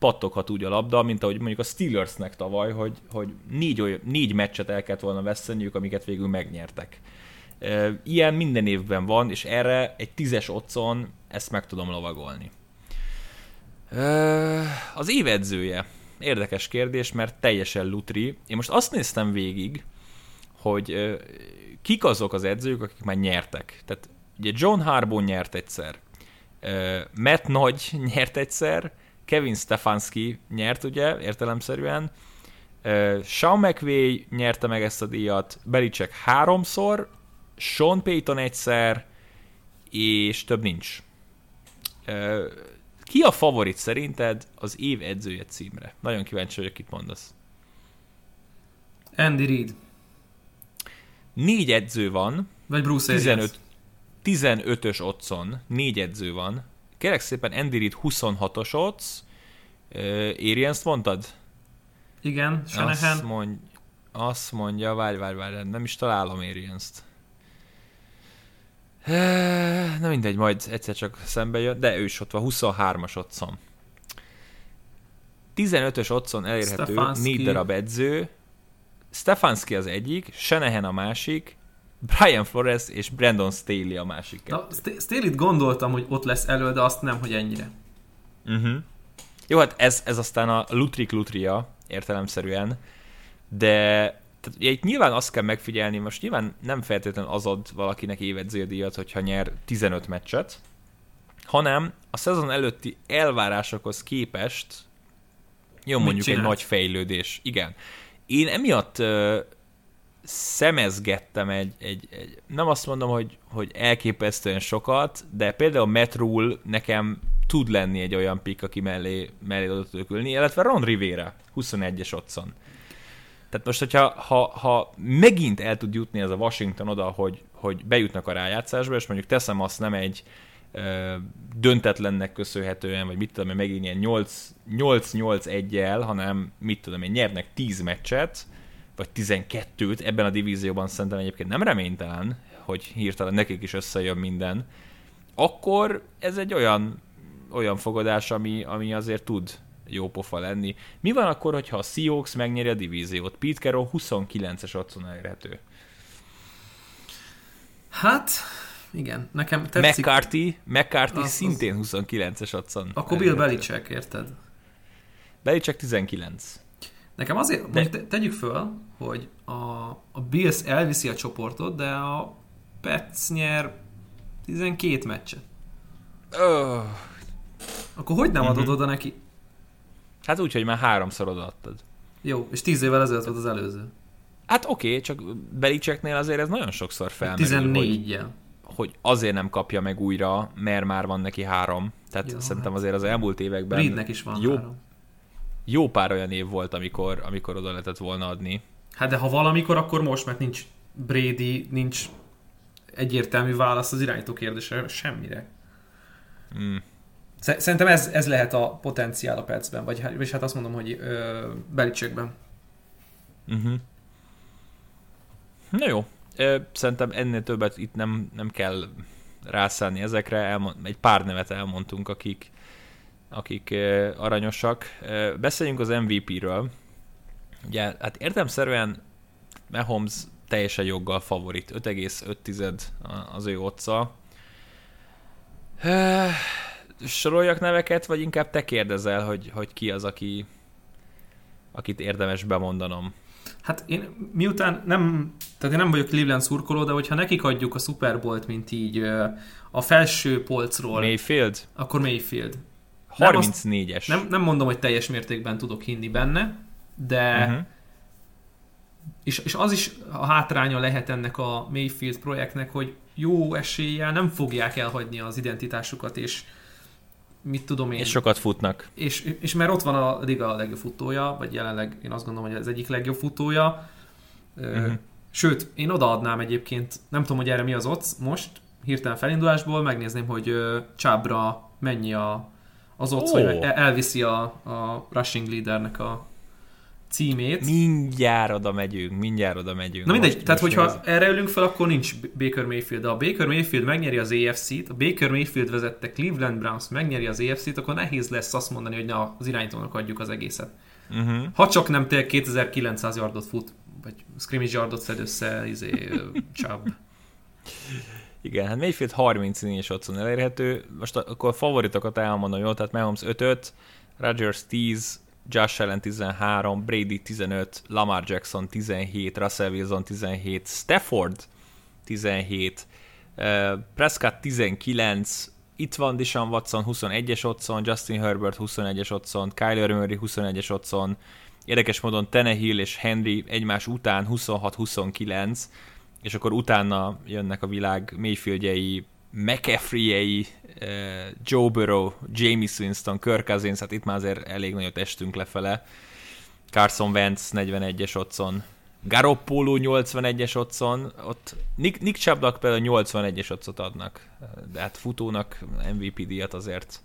pattoghat úgy a labda, mint ahogy mondjuk a Steelersnek tavaly, hogy, hogy négy, olyan, négy meccset el kellett volna veszeniük, amiket végül megnyertek. Ilyen minden évben van, és erre egy tízes otcon ezt meg tudom lovagolni. Az évedzője. Érdekes kérdés, mert teljesen lutri. Én most azt néztem végig, hogy kik azok az edzők, akik már nyertek. Tehát ugye John Harbaugh nyert egyszer, Matt Nagy nyert egyszer, Kevin Stefanski nyert ugye, értelemszerűen, Sean McVay nyerte meg ezt a díjat, Belicek háromszor, Sean Payton egyszer, és több nincs. Ki a favorit szerinted az év edzője címre? Nagyon kíváncsi vagyok, kit mondasz. Andy Reid. Négy edző van. Vagy Bruce 15, 15-ös otcon. Négy edző van. Kérlek szépen Andy Reid 26-os otc. Arians mondtad? Igen, Shanahan. Azt, mond, azt mondja, várj, várj, várj, nem is találom Arians-t. Na mindegy, majd egyszer csak szembe jön, de ő is ott van, 23-as otthon. 15-ös otthon elérhető Stefanski. négy darab edző. Stefanski az egyik, Shanahan a másik, Brian Flores és Brandon Staley a másik. Na, Staley-t gondoltam, hogy ott lesz elő, de azt nem, hogy ennyire. Uh-huh. Jó, hát ez, ez aztán a Lutrik Lutria értelemszerűen, de tehát ugye itt nyilván azt kell megfigyelni, most nyilván nem feltétlenül az ad valakinek évedzéldíjat, hogyha nyer 15 meccset, hanem a szezon előtti elvárásokhoz képest jó mondjuk csinált? egy nagy fejlődés. Igen. Én emiatt szemezgettem egy, egy, egy, nem azt mondom, hogy, hogy elképesztően sokat, de például Matt Rule nekem tud lenni egy olyan pick, aki mellé, mellé oda tudok ülni, illetve Ron Rivera, 21-es otthon. Tehát most, hogyha ha, ha megint el tud jutni ez a Washington oda, hogy, hogy bejutnak a rájátszásba, és mondjuk teszem azt nem egy ö, döntetlennek köszönhetően, vagy mit tudom én, megint ilyen 8-8-1-jel, hanem mit tudom én, nyernek 10 meccset, vagy 12-t, ebben a divízióban szerintem egyébként nem reménytelen, hogy hirtelen nekik is összejön minden, akkor ez egy olyan, olyan fogadás, ami, ami azért tud jó pofa lenni. Mi van akkor, hogyha a Seahawks megnyeri a divíziót? Pete Carroll 29-es otthon elérhető. Hát, igen, nekem tetszik. McCarthy, McCarthy az, szintén 29-es otthon. Akkor Bill Belichick, érted? Belichick 19. Nekem azért, de... te, tegyük föl, hogy a, a Bills elviszi a csoportot, de a Pets nyer 12 meccset. Oh. Akkor hogy nem adod uh-huh. oda neki Hát úgy, hogy már háromszor odaadtad. Jó, és tíz évvel ezelőtt volt az előző. Hát oké, okay, csak Belicseknél azért ez nagyon sokszor felmerül. 14 hogy, hogy azért nem kapja meg újra, mert már van neki három. Tehát jó, szerintem hát. azért az elmúlt években... Reednek is van jó, három. Jó pár olyan év volt, amikor, amikor oda lehetett volna adni. Hát de ha valamikor, akkor most, mert nincs Brady, nincs egyértelmű válasz az irányító kérdésre, semmire. Mm. Szerintem ez, ez lehet a potenciál a percben, vagy és hát, azt mondom, hogy ö, Belicsekben. Uh-huh. Na jó, szerintem ennél többet itt nem, nem kell rászállni ezekre, Elmond, egy pár nevet elmondtunk, akik, akik aranyosak. Beszéljünk az MVP-ről. Ugye, hát értemszerűen Mahomes teljesen joggal favorit, 5,5 az ő otca soroljak neveket, vagy inkább te kérdezel, hogy, hogy ki az, aki, akit érdemes bemondanom? Hát én miután nem, tehát én nem vagyok Cleveland szurkoló, de hogyha nekik adjuk a Super Bowl-t, mint így a felső polcról. Mayfield? Akkor Mayfield. 34-es. Nem, nem mondom, hogy teljes mértékben tudok hinni benne, de uh-huh. és, és az is a hátránya lehet ennek a Mayfield projektnek, hogy jó eséllyel nem fogják elhagyni az identitásukat, és mit tudom én. És sokat futnak. És, és mert ott van a liga legjobb futója, vagy jelenleg én azt gondolom, hogy az egyik legjobb futója. Uh-huh. Sőt, én odaadnám egyébként, nem tudom, hogy erre mi az ott most, hirtelen felindulásból, megnézném, hogy Csábra mennyi a, az ott, oh. hogy elviszi a, a rushing leadernek a címét. Mindjárt oda megyünk, mindjárt oda megyünk. Na mindegy, most, tehát most hogyha ez... erre ülünk fel, akkor nincs Baker Mayfield. De a Baker Mayfield megnyeri az AFC-t, a Baker Mayfield vezette Cleveland Browns megnyeri az AFC-t, akkor nehéz lesz azt mondani, hogy na, az irányítónak adjuk az egészet. Uh-huh. Ha csak nem te 2900 yardot fut, vagy scrimmage yardot szed össze, izé, Chubb. Igen, hát Mayfield 34 otthon elérhető. Most akkor a favoritokat elmondom, jó? Tehát Mahomes 5-5, Rodgers 10, Josh Allen 13, Brady 15, Lamar Jackson 17, Russell Wilson 17, Stafford 17, uh, Prescott 19, itt van Deshaun Watson 21-es otthon, Justin Herbert 21-es otthon, Kyler Murray 21-es otthon, érdekes módon Tenehill és Henry egymás után 26-29, és akkor utána jönnek a világ Mayfieldjei, McAfee-jei, eh, Joe Burrow, James Winston, Kirk Cousins, hát itt már azért elég nagyot estünk lefele. Carson Wentz 41-es otthon, Garoppolo 81-es otthon, ott Nick, Nick Chubbnak például 81-es otthot adnak, de hát futónak MVP díjat azért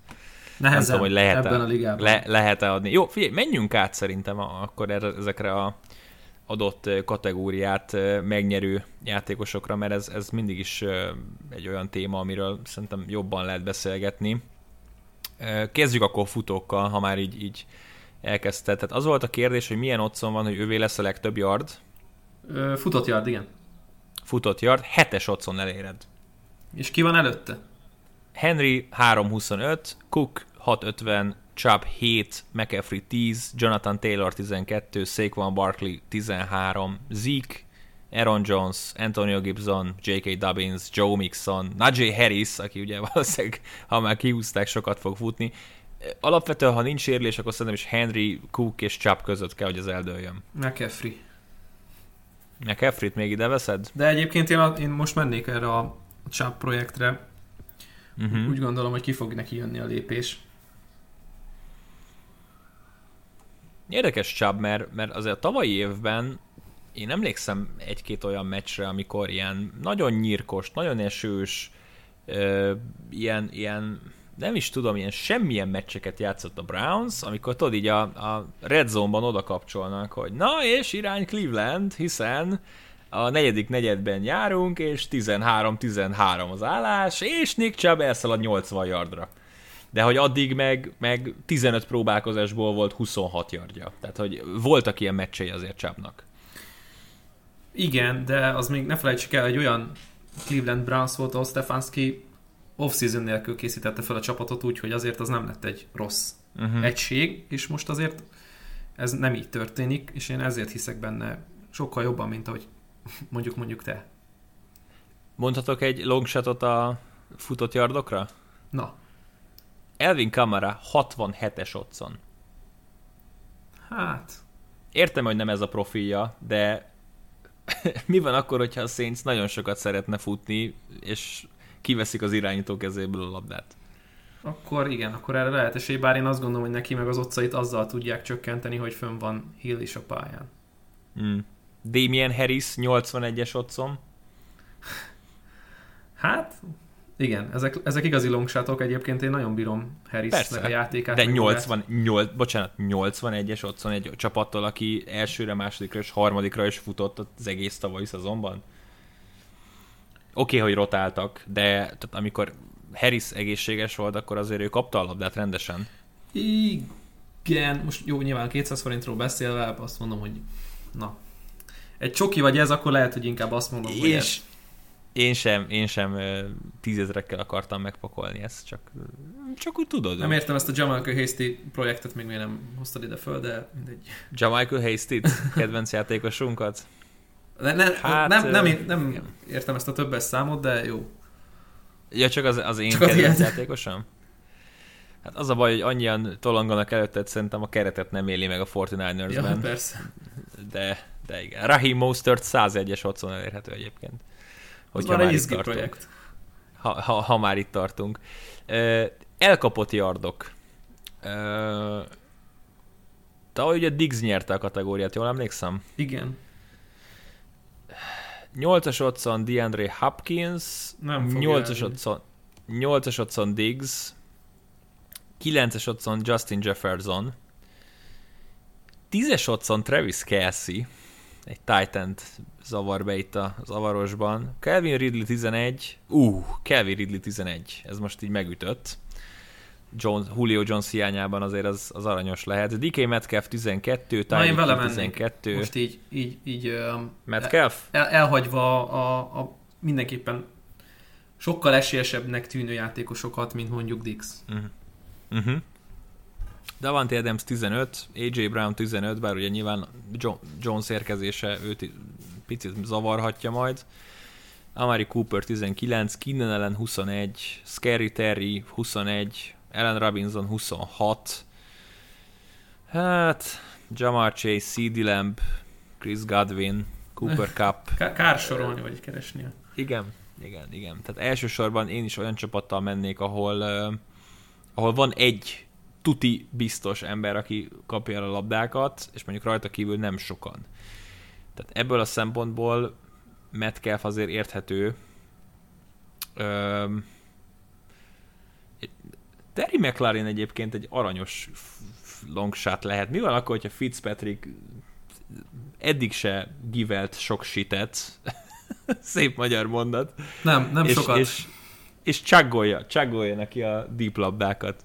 Nehezen, nem tudom, hogy lehet-e, ebben a ligában. Le, lehet-e adni. Jó, figyelj, menjünk át szerintem akkor ezekre a adott kategóriát megnyerő játékosokra, mert ez, ez mindig is egy olyan téma, amiről szerintem jobban lehet beszélgetni. Kezdjük akkor futókkal, ha már így, így elkezdted. Tehát az volt a kérdés, hogy milyen otthon van, hogy ővé lesz a legtöbb yard? Futott yard, igen. Futott yard, hetes otthon eléred. És ki van előtte? Henry 325, Cook 650, Chubb 7, McAfee 10, Jonathan Taylor 12, Saquon Barkley 13, Zeke, Aaron Jones, Antonio Gibson, J.K. Dobbins, Joe Mixon, Najee Harris, aki ugye valószínűleg, ha már kihúzták, sokat fog futni. Alapvetően, ha nincs érlés, akkor szerintem is Henry, Cook és Chubb között kell, hogy az eldőljön. McAfee. McAfee-t még ide veszed? De egyébként én, én most mennék erre a Chubb projektre. Uh-huh. Úgy gondolom, hogy ki fog neki jönni a lépés. Érdekes Chubb, mert, mert azért a tavalyi évben én emlékszem egy-két olyan meccsre, amikor ilyen nagyon nyírkos, nagyon esős, ö, ilyen, ilyen, nem is tudom, ilyen semmilyen meccseket játszott a Browns, amikor tudod így a, a Red Zone-ban oda kapcsolnak, hogy na és irány Cleveland, hiszen a negyedik negyedben járunk, és 13-13 az állás, és Nick Chubb elszalad 80 yardra de hogy addig meg, meg 15 próbálkozásból volt 26 yardja. Tehát, hogy voltak ilyen meccsei azért Csábnak. Igen, de az még ne felejtsük el, egy olyan Cleveland Browns volt, ahol Stefanski off-season nélkül készítette fel a csapatot úgy, hogy azért az nem lett egy rossz uh-huh. egység, és most azért ez nem így történik, és én ezért hiszek benne sokkal jobban, mint ahogy mondjuk mondjuk te. Mondhatok egy longshotot a futott yardokra? Na. Elvin Kamara 67-es otthon. Hát... Értem, hogy nem ez a profilja, de mi van akkor, hogyha a Saints nagyon sokat szeretne futni, és kiveszik az irányító kezéből a labdát? Akkor igen, akkor erre lehet esély, bár én azt gondolom, hogy neki meg az otcait azzal tudják csökkenteni, hogy fönn van Hill is a pályán. Mm. Damien Harris 81-es otthon. Hát, igen, ezek, ezek igazi longshotok, egyébként én nagyon bírom harris a játékát. De 88, bocsánat, 81-es otthon egy csapattól, aki elsőre, másodikra és harmadikra is futott az egész tavalyi szezonban. Oké, okay, hogy rotáltak, de tehát amikor Harris egészséges volt, akkor azért ő kapta a labdát rendesen. Igen, most jó, nyilván 200 forintról beszélve, azt mondom, hogy na, egy csoki vagy ez, akkor lehet, hogy inkább azt mondom, és hogy ez én sem, én sem tízezrekkel akartam megpakolni ezt, csak, csak úgy tudod. Nem értem ezt a Jamaica Hasty projektet, még még nem hoztad ide föl, de mindegy. Jamaica hasty kedvenc játékosunkat? Ne, ne, hát, nem, nem, nem, nem értem ezt a többes számot, de jó. Ja, csak az, az én csak kedvenc az játékosom? Hát az a baj, hogy annyian tolanganak előtted, szerintem a keretet nem éli meg a 49ersben. Ja, persze. De, de igen. Raheem Mostert 101-es otthon elérhető egyébként. Hogyha már itt tartunk. projekt. Ha, ha, ha, már itt tartunk. elkapott yardok. Tavaly ugye Diggs nyerte a kategóriát, jól emlékszem? Igen. 8-as otthon DeAndre Hopkins, 8-as otthon, 8-as otthon Diggs, 9-es otthon Justin Jefferson, 10-es otthon Travis Kelsey, egy titan zavar be itt a zavarosban. Kelvin Ridley 11, uh, Kelvin Ridley 11, ez most így megütött. John, Julio Jones hiányában azért az, az aranyos lehet. DK Metcalf 12, Tyreek 12. Most így, így, így Metcalf? El, elhagyva a, a, mindenképpen sokkal esélyesebbnek tűnő játékosokat, mint mondjuk Dix. Uh-huh. Uh-huh. Davante Adams 15, AJ Brown 15, bár ugye nyilván Jones érkezése őt picit zavarhatja majd. Amari Cooper 19, Keenan Allen 21, Scary Terry 21, Ellen Robinson 26, hát Jamar Chase, CD Lamb, Chris Godwin, Cooper Cup. Kár sorolni, vagy keresni. Igen, igen, igen. Tehát elsősorban én is olyan csapattal mennék, ahol, uh, ahol van egy tuti biztos ember, aki kapja a labdákat, és mondjuk rajta kívül nem sokan. Tehát ebből a szempontból Metcalf azért érthető. Um, Terry McLaren egyébként egy aranyos longshot lehet. Mi van akkor, hogyha Fitzpatrick eddig se givelt sok sitet, szép magyar mondat. Nem, nem és, sokat. És, és csaggolja, csaggolja neki a deep labdákat.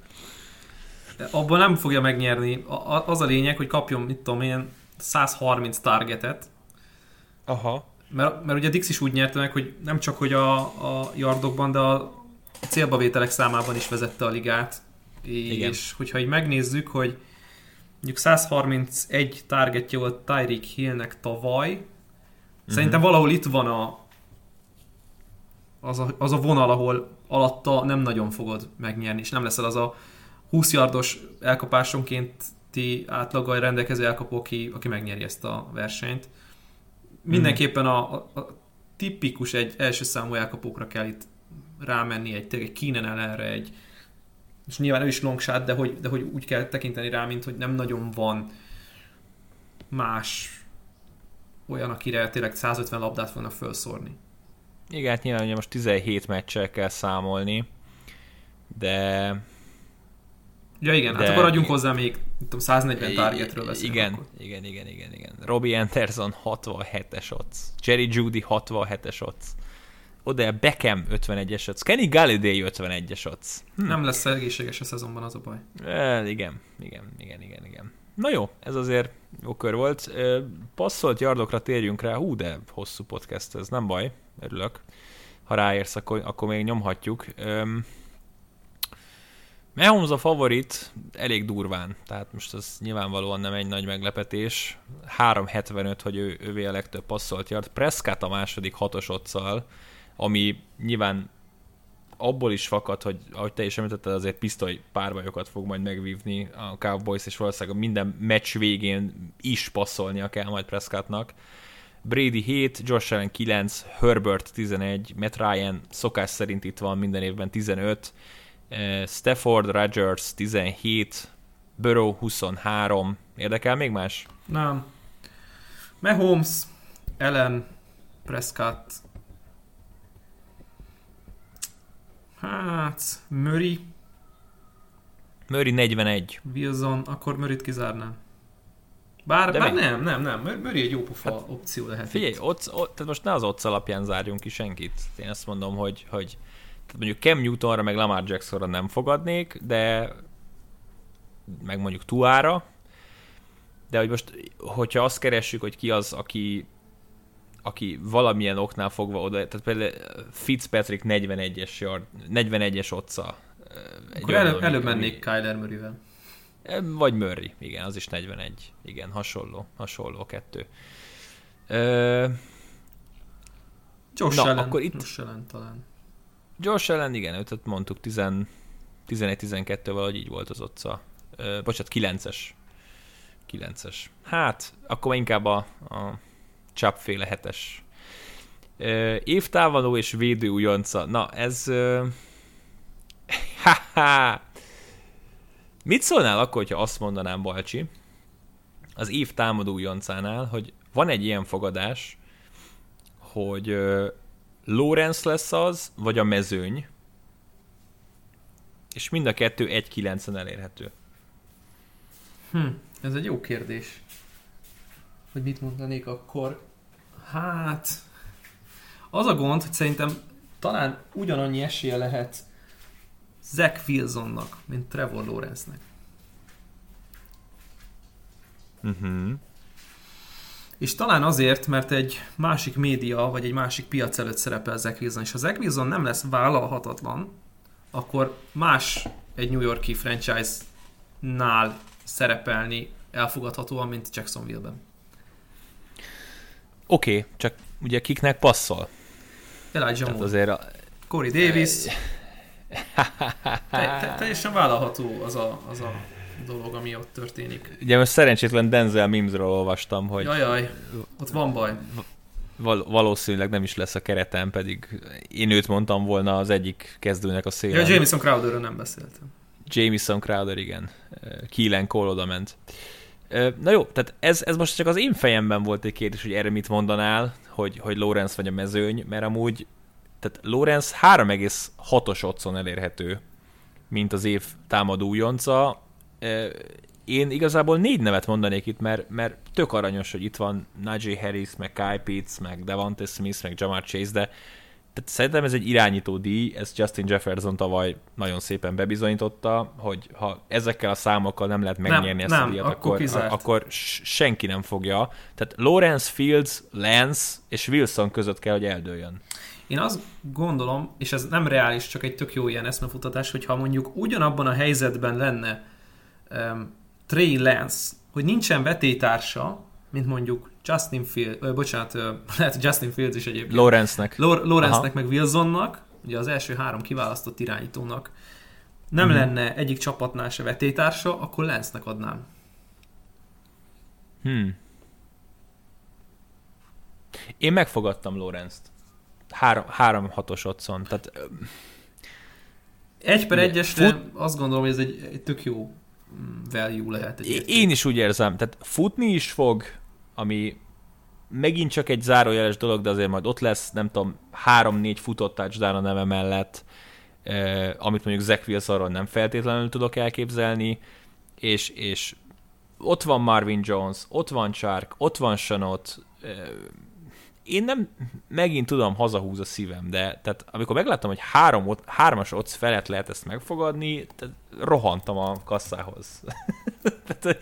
Abban nem fogja megnyerni. Az a lényeg, hogy kapjon, mit tudom én, 130 targetet. Aha. Mert, mert ugye Dix is úgy nyerte meg, hogy nem csak hogy a, a yardokban, de a célbavételek számában is vezette a ligát. Igen. És hogyha így megnézzük, hogy mondjuk 131 targetje volt Tyreek Hillnek tavaly, uh-huh. szerintem valahol itt van a, az, a, az a vonal, ahol alatta nem nagyon fogod megnyerni, és nem leszel az a 20 yardos elkapásonkénti átlaggal rendelkező elkapó, aki, aki megnyeri ezt a versenyt. Mindenképpen a, a, a tipikus egy első számú elkapókra kell itt rámenni, egy, egy Keenan ellenre, egy, és nyilván ő is long shot, de hogy, de hogy úgy kell tekinteni rá, mint hogy nem nagyon van más olyan, akire tényleg 150 labdát fognak felszórni. Igen, hát nyilván ugye most 17 meccsel kell számolni, de Ja igen, hát de... hát akkor adjunk hozzá még tudom, 140 targetről beszélünk. Igen, akkor. igen, igen, igen, igen. Robbie Anderson 67-es ott. Jerry Judy 67-es ott. Oda Beckham 51-es ott. Kenny Galladay 51-es ott. Hm. Nem lesz egészséges a szezonban, az a baj. E, igen, igen, igen, igen, igen. Na jó, ez azért jó kör volt. Passzolt yardokra térjünk rá. Hú, de hosszú podcast, ez nem baj, örülök. Ha ráérsz, akkor, akkor még nyomhatjuk. Mahomes a favorit elég durván, tehát most ez nyilvánvalóan nem egy nagy meglepetés. 3.75, hogy ő, ővé a legtöbb passzolt yard. Prescott a második hatos otszal, ami nyilván abból is fakad, hogy ahogy te is említetted, azért pisztoly párbajokat fog majd megvívni a Cowboys, és valószínűleg minden meccs végén is passzolnia kell majd Prescottnak. Brady 7, Josh Allen 9, Herbert 11, Matt Ryan szokás szerint itt van minden évben 15, Eh, Stafford, Rodgers 17, Burrow 23. Érdekel még más? Nem. Mahomes, Ellen, Prescott, hát Murray, Murray 41. Wilson, akkor Murray-t kizárnám. Bár, bár nem, nem, nem. Murray egy jó pofa hát, opció lehet. Figyelj, ott, ott, tehát most ne az ott alapján zárjunk ki senkit. Én azt mondom, hogy, hogy tehát mondjuk Cam Newtonra, meg Lamar Jacksonra nem fogadnék, de meg mondjuk Tuára, de hogy most, hogyha azt keressük, hogy ki az, aki aki valamilyen oknál fogva oda, tehát például Fitzpatrick 41-es yard, 41-es otca. Akkor elő, előbb mennék Kyler Murray-vel. Vagy Murray, igen, az is 41. Igen, hasonló, hasonló kettő. Ö... Josh Na, Allen, akkor itt... Josh Allen talán. Josh ellen, igen, őt mondtuk 11-12 valahogy így volt az otca. Ö, bocsánat, 9-es. 9-es. Hát, akkor inkább a, a csapféle hetes. Évtávaló és védő újonca. Na, ez... Ha-ha! Mit szólnál akkor, hogyha azt mondanám, Balcsi, az év támadó újoncánál, hogy van egy ilyen fogadás, hogy Lorenz lesz az, vagy a mezőny, és mind a kettő 1.9-en elérhető. Hm, ez egy jó kérdés. Hogy mit mondanék akkor? Hát... Az a gond, hogy szerintem talán ugyanannyi esélye lehet Zach Wilsonnak, mint Trevor Lawrence-nek. Uh-huh. És talán azért, mert egy másik média, vagy egy másik piac előtt szerepel Zach Wilson, és ha Zach Wilson nem lesz vállalhatatlan, akkor más egy New Yorki franchise-nál szerepelni elfogadhatóan, mint Jacksonville-ben. Oké, okay, csak ugye kiknek passzol? Elijah Moore. azért a... Corey Davis. te, te, teljesen vállalható az a, az a dolog, ami ott történik. Ugye most szerencsétlen Denzel Mimsről olvastam, hogy... Jajaj, ott van baj. Val- valószínűleg nem is lesz a keretem, pedig én őt mondtam volna az egyik kezdőnek a szélen. Ja, Jameson Crowderről nem beszéltem. Jameson Crowder, igen. Keelan Cole oda ment. Na jó, tehát ez, ez most csak az én fejemben volt egy kérdés, hogy erre mit mondanál, hogy, hogy Lorenz vagy a mezőny, mert amúgy tehát Lorenz 3,6-os otthon elérhető, mint az év támadó újonca. Én igazából négy nevet mondanék itt, mert, mert tök aranyos, hogy itt van Najee Harris, meg Kyle Pitts, meg Devontae Smith, meg Jamar Chase, de tehát szerintem ez egy irányító díj, ezt Justin Jefferson tavaly nagyon szépen bebizonyította, hogy ha ezekkel a számokkal nem lehet megnyerni nem, ezt nem, a díjat, akkor, akkor, akkor senki nem fogja. Tehát Lawrence, Fields, Lance és Wilson között kell, hogy eldőljön. Én azt gondolom, és ez nem reális, csak egy tök jó ilyen eszmefutatás, hogyha mondjuk ugyanabban a helyzetben lenne um, Trey Lance, hogy nincsen vetétársa, mint mondjuk Justin Fields, bocsánat, lehet Justin Fields is egyébként. Lawrence-nek. Lawrence-nek, meg Wilsonnak, ugye az első három kiválasztott irányítónak nem hmm. lenne egyik csapatnál se vetétársa, akkor Lance-nek adnám. Hmm. Én megfogadtam Lawrence-t. Három, három hatos otthon. Tehát, egy per egyesre fut... azt gondolom, hogy ez egy, egy tök jó value lehet. Egy Én is úgy érzem, tehát futni is fog, ami megint csak egy zárójeles dolog, de azért majd ott lesz, nem tudom, három-négy futott touchdown a neve mellett, eh, amit mondjuk Zach Wilsonról nem feltétlenül tudok elképzelni, és, és ott van Marvin Jones, ott van Chark, ott van Sanot, eh, én nem megint tudom, hazahúz a szívem, de tehát amikor megláttam, hogy három, hármas ott felett lehet ezt megfogadni, tehát rohantam a kasszához.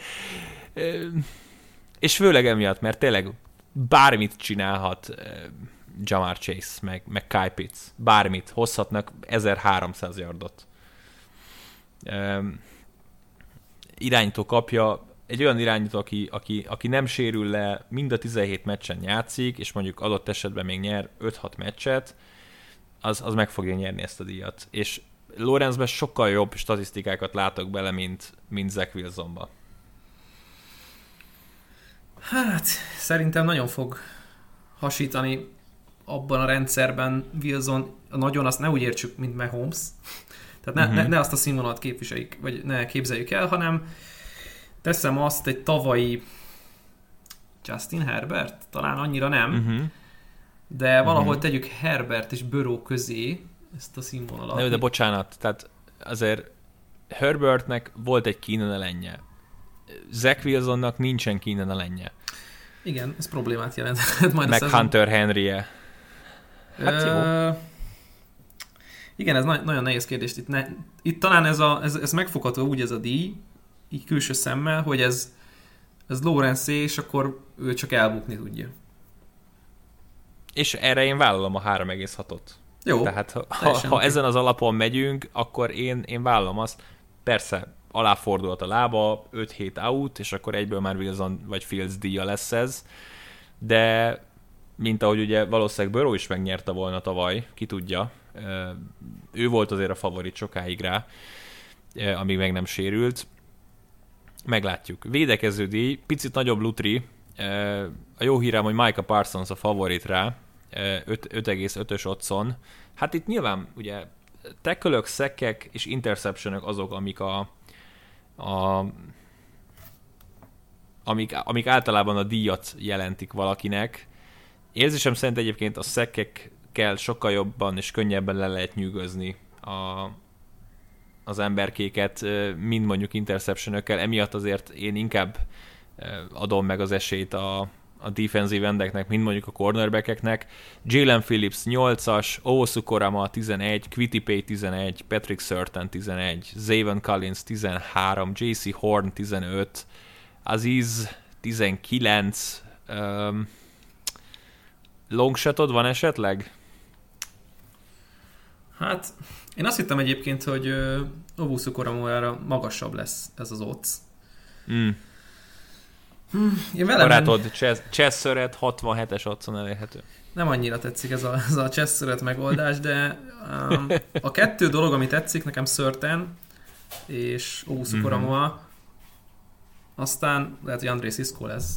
és főleg emiatt, mert tényleg bármit csinálhat Jamar Chase, meg, meg Kyle Pitts, bármit, hozhatnak 1300 yardot. irányító kapja, egy olyan irányító, aki, aki, aki nem sérül le, mind a 17 meccsen játszik, és mondjuk adott esetben még nyer 5-6 meccset, az, az meg fogja nyerni ezt a díjat. És Lorenzben sokkal jobb statisztikákat látok bele, mint, mint Zach Wilsonba. Hát, szerintem nagyon fog hasítani abban a rendszerben Wilson, nagyon azt ne úgy értsük, mint Mahomes. Tehát ne, uh-huh. ne, ne azt a színvonalat képviseljük, vagy ne képzeljük el, hanem teszem azt egy tavalyi Justin Herbert, talán annyira nem, uh-huh. de valahol uh-huh. tegyük Herbert és Burrow közé ezt a színvonalat. Ne, de bocsánat, tehát azért Herbertnek volt egy kínen elenje. Zach Wilsonnak nincsen kínen elenje. Igen, ez problémát jelent. Majd Meg Hunter Henry-e. Hát jó. Igen, ez na- nagyon nehéz kérdés. Itt, ne, itt talán ez, a, ez, ez megfogható úgy ez a díj, így külső szemmel, hogy ez, ez Lawrence és akkor ő csak elbukni tudja. És erre én vállalom a 3,6-ot. Jó. Tehát ha, ha, ha ezen az alapon megyünk, akkor én, én vállalom azt. Persze, aláfordult a lába, 5 hét out, és akkor egyből már Wilson vagy Fields díja lesz ez. De mint ahogy ugye valószínűleg Burrow is megnyerte volna tavaly, ki tudja. Ő volt azért a favorit sokáig rá, amíg meg nem sérült meglátjuk. Védekező díj, picit nagyobb lutri, A jó hírem, hogy Micah Parsons a favorit rá, 5,5-ös otthon. Hát itt nyilván ugye tekölök, szekkek és interceptionök azok, amik a, a amik, amik általában a díjat jelentik valakinek. Érzésem szerint egyébként a szekkekkel sokkal jobban és könnyebben le lehet nyűgözni a, az emberkéket, mint mondjuk interceptionökkel. Emiatt azért én inkább adom meg az esélyt a, a defensive endeknek, mint mondjuk a cornerbackeknek. Jalen Phillips 8-as, Owosu Korama 11, Quitty Pay 11, Patrick Surtain 11, Zaven Collins 13, JC Horn 15, Aziz 19, um, longshotod van esetleg? Hát, én azt hittem egyébként, hogy Obusu Koramórára magasabb lesz ez az odds. Mm. Hmm, én velem Barátod, Chesseret 67-es otthon elérhető. Nem annyira tetszik ez a, ez a Chesseret megoldás, de um, a kettő dolog, ami tetszik, nekem Szörten és Obusu mm-hmm. Koramoa, aztán lehet, hogy André Sisko lesz.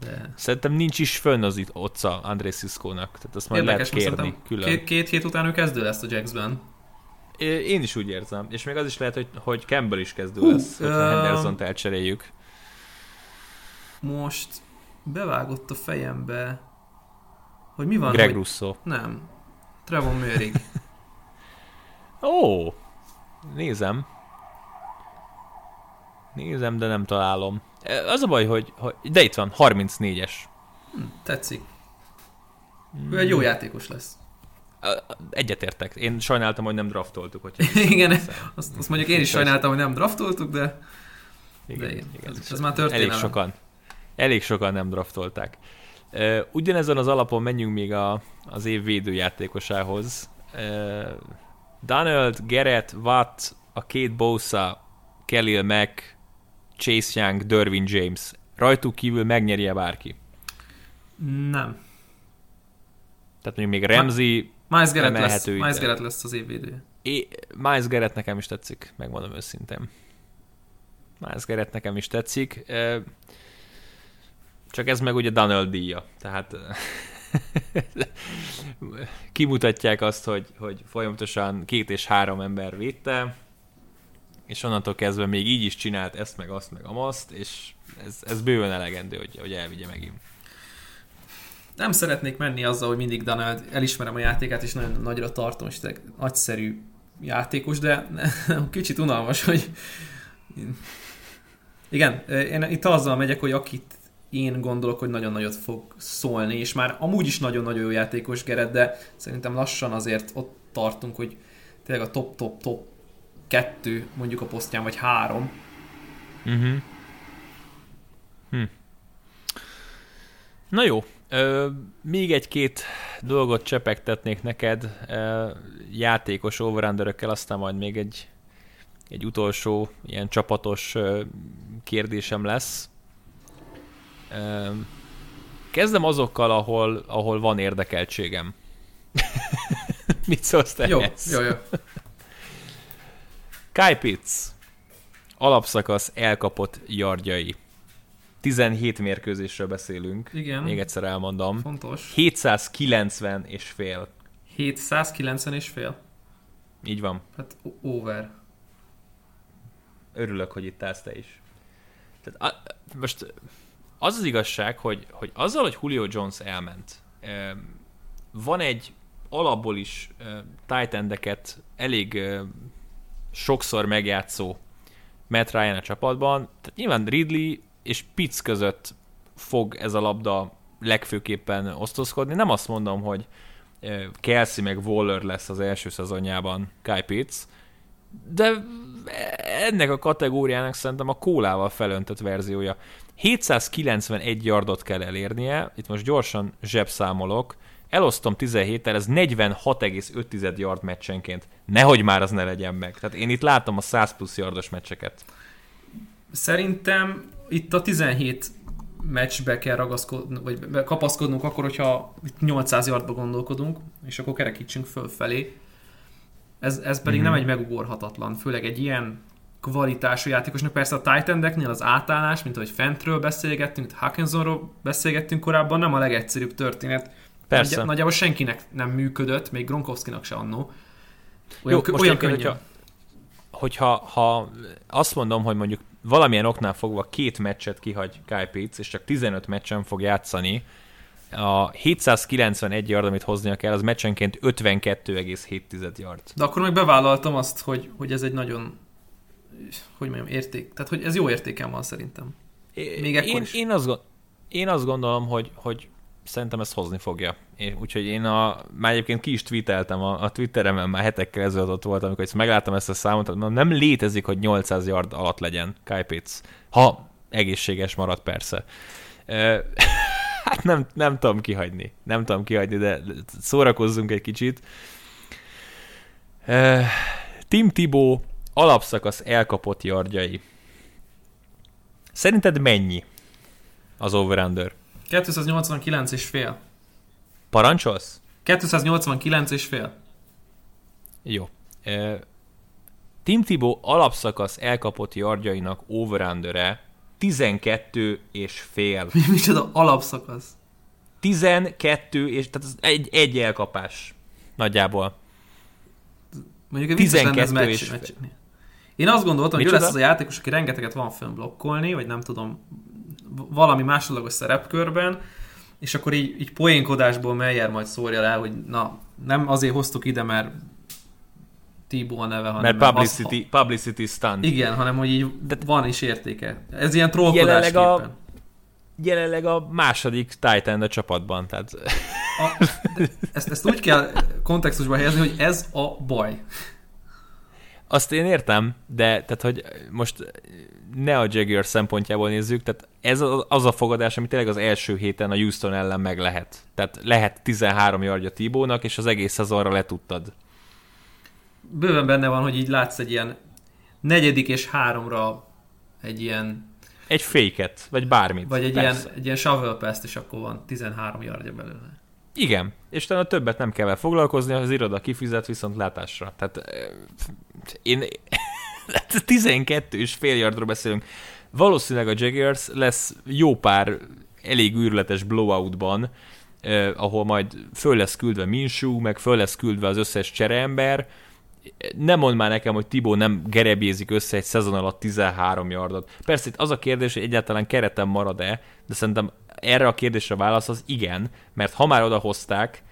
De... Szerintem nincs is fönn az itt otca André Siskónak, tehát azt majd Érdekes, lehet kérni külön. Két, két hét után ő kezdő lesz a Jacksben. Én is úgy érzem, és még az is lehet, hogy, hogy Campbell is kezdő uh, lesz, hogyha uh, Henderson-t elcseréljük. Most bevágott a fejembe, hogy mi van, Greg hogy... Russo. Nem. Trevor Mörig. Ó, nézem. Nézem, de nem találom. Az a baj, hogy, hogy de itt van, 34-es. Hm, tetszik. Hmm. Ő egy jó játékos lesz. Egyetértek. Én sajnáltam, hogy nem draftoltuk. Hogy igen, azt, azt mondjuk én is sajnáltam, hogy nem draftoltuk, de, igen, de igen, igen. Ez, ez már történelem. Elég sokan. Elég sokan nem draftolták. Ugyanezen az alapon menjünk még a, az év védőjátékosához. Donald, Gerett, Watt, a két Bosa, Khalil Mack, Chase Young, Derwin James. Rajtuk kívül megnyerje bárki? Nem. Tehát mondjuk még Ramsey Miles Garrett, lesz, Miles Garrett lesz az évvédője. É, Miles Garrett nekem is tetszik, megmondom őszintén. Miles Garrett nekem is tetszik. Csak ez meg ugye Donald díja. Tehát kimutatják azt, hogy, hogy folyamatosan két és három ember védte, és onnantól kezdve még így is csinált ezt, meg azt, meg amaszt, és ez, ez bőven elegendő, hogy, hogy elvigye megint. Nem szeretnék menni azzal, hogy mindig Donald, elismerem a játékát, és nagyon nagyra tartom, és nagyszerű játékos, de kicsit unalmas, hogy igen, én itt azzal megyek, hogy akit én gondolok, hogy nagyon nagyot fog szólni, és már amúgy is nagyon-nagyon jó játékos Gered, de szerintem lassan azért ott tartunk, hogy tényleg a top-top-top kettő mondjuk a posztján, vagy három. Uh-huh. Hm. Na jó, Ö, még egy-két dolgot csepegtetnék neked ö, játékos over aztán majd még egy, egy utolsó ilyen csapatos ö, kérdésem lesz. Ö, kezdem azokkal, ahol, ahol van érdekeltségem. Mit szólsz te jó, jó, jó. Kai Pitts. Alapszakasz elkapott yardjai. 17 mérkőzésről beszélünk. Igen. Még egyszer elmondom. Fontos. 790 és fél. 790 és fél? Így van. Hát over. Örülök, hogy itt állsz te is. Tehát a, most az az igazság, hogy, hogy azzal, hogy Julio Jones elment, van egy alapból is tight elég sokszor megjátszó Matt Ryan a csapatban, tehát nyilván Ridley és Pitts között fog ez a labda legfőképpen osztozkodni. Nem azt mondom, hogy Kelsey meg Waller lesz az első szezonjában Kai Pitts, de ennek a kategóriának szerintem a kólával felöntött verziója. 791 yardot kell elérnie, itt most gyorsan zsebszámolok, elosztom 17-tel, ez 46,5 yard meccsenként. Nehogy már az ne legyen meg. Tehát én itt látom a 100 plusz yardos meccseket. Szerintem itt a 17 meccsbe kell ragaszkodnunk, vagy kapaszkodnunk akkor, hogyha 800 yardba gondolkodunk, és akkor kerekítsünk fölfelé. Ez, ez pedig mm-hmm. nem egy megugorhatatlan, főleg egy ilyen kvalitású játékosnak. Persze a titan az átállás, mint ahogy fentről beszélgettünk, Hackensonról beszélgettünk korábban, nem a legegyszerűbb történet. Persze. Nagy, nagyjából senkinek nem működött, még Gronkowskinak se annó. Olyan, Jó, most olyan könnyen. Hogyha, hogyha ha azt mondom, hogy mondjuk valamilyen oknál fogva két meccset kihagy Kyle Pitts, és csak 15 meccsen fog játszani, a 791 yard, amit hoznia kell, az meccsenként 52,7 yard. De akkor meg bevállaltam azt, hogy, hogy ez egy nagyon, hogy mondjam, érték. Tehát, hogy ez jó értéken van szerintem. Még én, is. Én, azt, én azt gondolom, hogy, hogy szerintem ezt hozni fogja. Én, úgyhogy én a, már egyébként ki is tweeteltem a, a Twitteremen, már hetekkel ezelőtt ott voltam, amikor ezt megláttam ezt a számot, nem létezik, hogy 800 yard alatt legyen Kyle ha egészséges marad persze. hát nem, nem tudom kihagyni, nem tudom kihagyni, de szórakozzunk egy kicsit. Tim Tibó alapszakasz elkapott yardjai. Szerinted mennyi az over-under? 289 és fél. Parancsolsz? 289 és fél. Jó. Tim Tibó alapszakasz elkapott yardjainak over 12 és fél. Mi, micsoda alapszakasz? 12 és tehát az egy, egy elkapás nagyjából. Mondjuk 12 ez és meccs, Én azt gondoltam, hogy ő lesz az a játékos, aki rengeteget van fönn blokkolni, vagy nem tudom, valami másodlagos szerepkörben, és akkor így, így poénkodásból Meyer majd szórja le, hogy na, nem azért hoztuk ide, mert Tibo a neve, hanem... Mert publicity, az, publicity stunt. Igen, hanem hogy így De van is értéke. Ez ilyen trollkodás a, jelenleg a második Titan a csapatban, tehát... A, ezt, ezt úgy kell kontextusba helyezni, hogy ez a baj. Azt én értem, de tehát, hogy most ne a Jaguar szempontjából nézzük, tehát ez az a fogadás, ami tényleg az első héten a Houston ellen meg lehet. Tehát lehet 13 yardja Tibónak, és az egész szezonra letudtad. Bőven benne van, hogy így látsz egy ilyen negyedik és háromra egy ilyen... Egy féket, vagy bármit. Vagy egy ilyen, egy ilyen shovel pass és akkor van 13 yardja belőle. Igen, és talán többet nem kell foglalkozni, az iroda kifizet viszont látásra. Tehát én 12 és fél yardról beszélünk. Valószínűleg a Jaguars lesz jó pár elég űrletes blowoutban, eh, ahol majd föl lesz küldve Minsú, meg föl lesz küldve az összes csereember. Nem mond már nekem, hogy Tibó nem gerebézik össze egy szezon alatt 13 yardot. Persze itt az a kérdés, hogy egyáltalán keretem marad-e, de szerintem erre a kérdésre válasz az igen, mert ha már odahozták,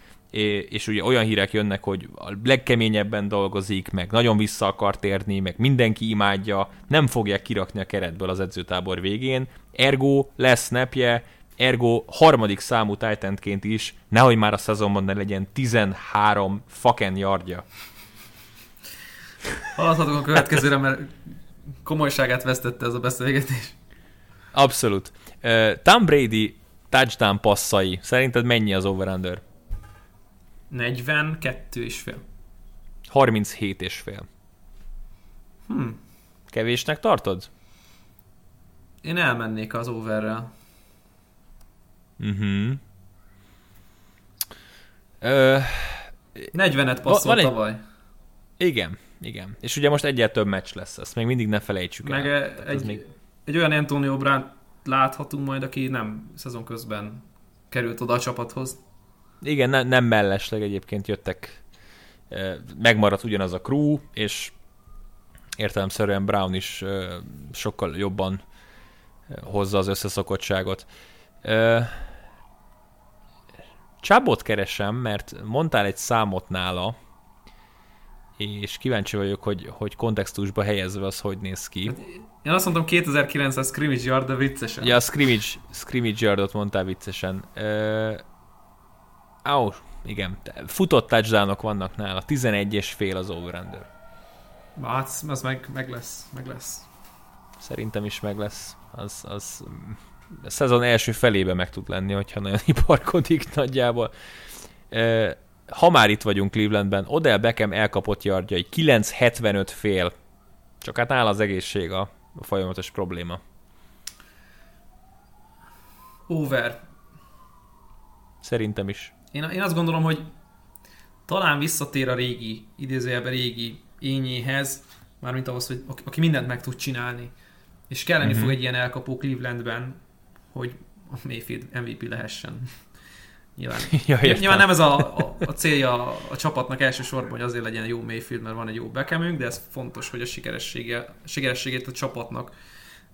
és ugye olyan hírek jönnek, hogy a legkeményebben dolgozik, meg nagyon vissza akar térni, meg mindenki imádja, nem fogják kirakni a keretből az edzőtábor végén, ergo lesz nepje, ergo harmadik számú Titantként is, nehogy már a szezonban ne legyen 13 fucking yardja. Haladhatunk a következőre, mert komolyságát vesztette ez a beszélgetés. Abszolút. Tom Brady touchdown passzai, szerinted mennyi az over-under? 42 és fél. 37 és fél. Hmm. Kevésnek tartod? Én elmennék az overrel. Mhm. Ö... 40-et passzol egy... tavaly. Igen, igen. És ugye most egyet több meccs lesz, ezt még mindig ne felejtsük Meg el. Meg egy, még... egy olyan Antonio Brown láthatunk majd, aki nem szezon közben került oda a csapathoz. Igen, ne, nem mellesleg egyébként jöttek, megmaradt ugyanaz a crew, és értelemszerűen Brown is sokkal jobban hozza az összeszokottságot. Csábot keresem, mert mondtál egy számot nála, és kíváncsi vagyok, hogy, hogy kontextusba helyezve az hogy néz ki. Hát, én azt mondtam 2900 scrimmage yard, de viccesen. Ja, a scrimmage, scrimmage yardot mondtál viccesen. Ó, igen. Futott touchdownok vannak nála. 11 és fél az over Hát, az meg, meg lesz, meg lesz. Szerintem is meg lesz. Az, az a szezon első felébe meg tud lenni, hogyha nagyon iparkodik nagyjából. Ha már itt vagyunk Clevelandben, Odell Beckham elkapott yardjai 9.75 fél. Csak hát áll az egészség a, a folyamatos probléma. Over. Szerintem is. Én, én azt gondolom, hogy talán visszatér a régi, idézőjelben régi ényéhez, mármint ahhoz, hogy aki mindent meg tud csinálni. És kelleni uh-huh. fog egy ilyen elkapó Clevelandben, hogy a Mayfield MVP lehessen. Nyilván, ja, nyilván nem ez a, a, a célja a, a csapatnak elsősorban, hogy azért legyen jó Mayfield, mert van egy jó Beckhamünk, de ez fontos, hogy a sikeressége, a sikerességét a csapatnak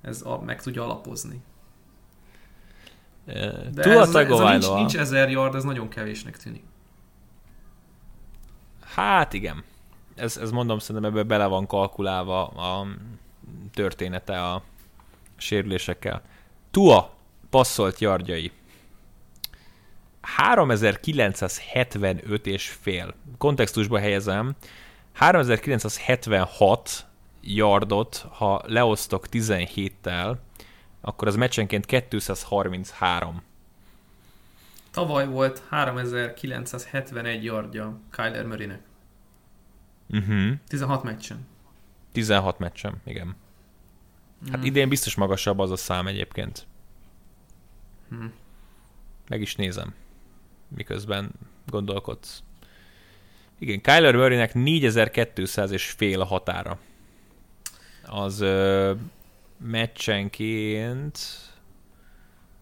ez a, meg tudja alapozni. De ez, ez a nincs, nincs ezer yard, ez nagyon kevésnek tűnik. Hát igen. Ez, ez mondom, szerintem ebbe bele van kalkulálva a története a sérülésekkel. Tua passzolt yardjai. 3975 és fél. Kontextusba helyezem. 3976 yardot, ha leosztok 17-tel, akkor az meccsenként 233. Tavaly volt 3971 yardja Kyler Murraynek. Uh-huh. 16 meccsen. 16 meccsen, igen. Hát mm. idén biztos magasabb az a szám egyébként. Mm. Meg is nézem, miközben gondolkodsz. Igen, Kyler Murraynek 4200 és fél a határa. Az ö, meccsenként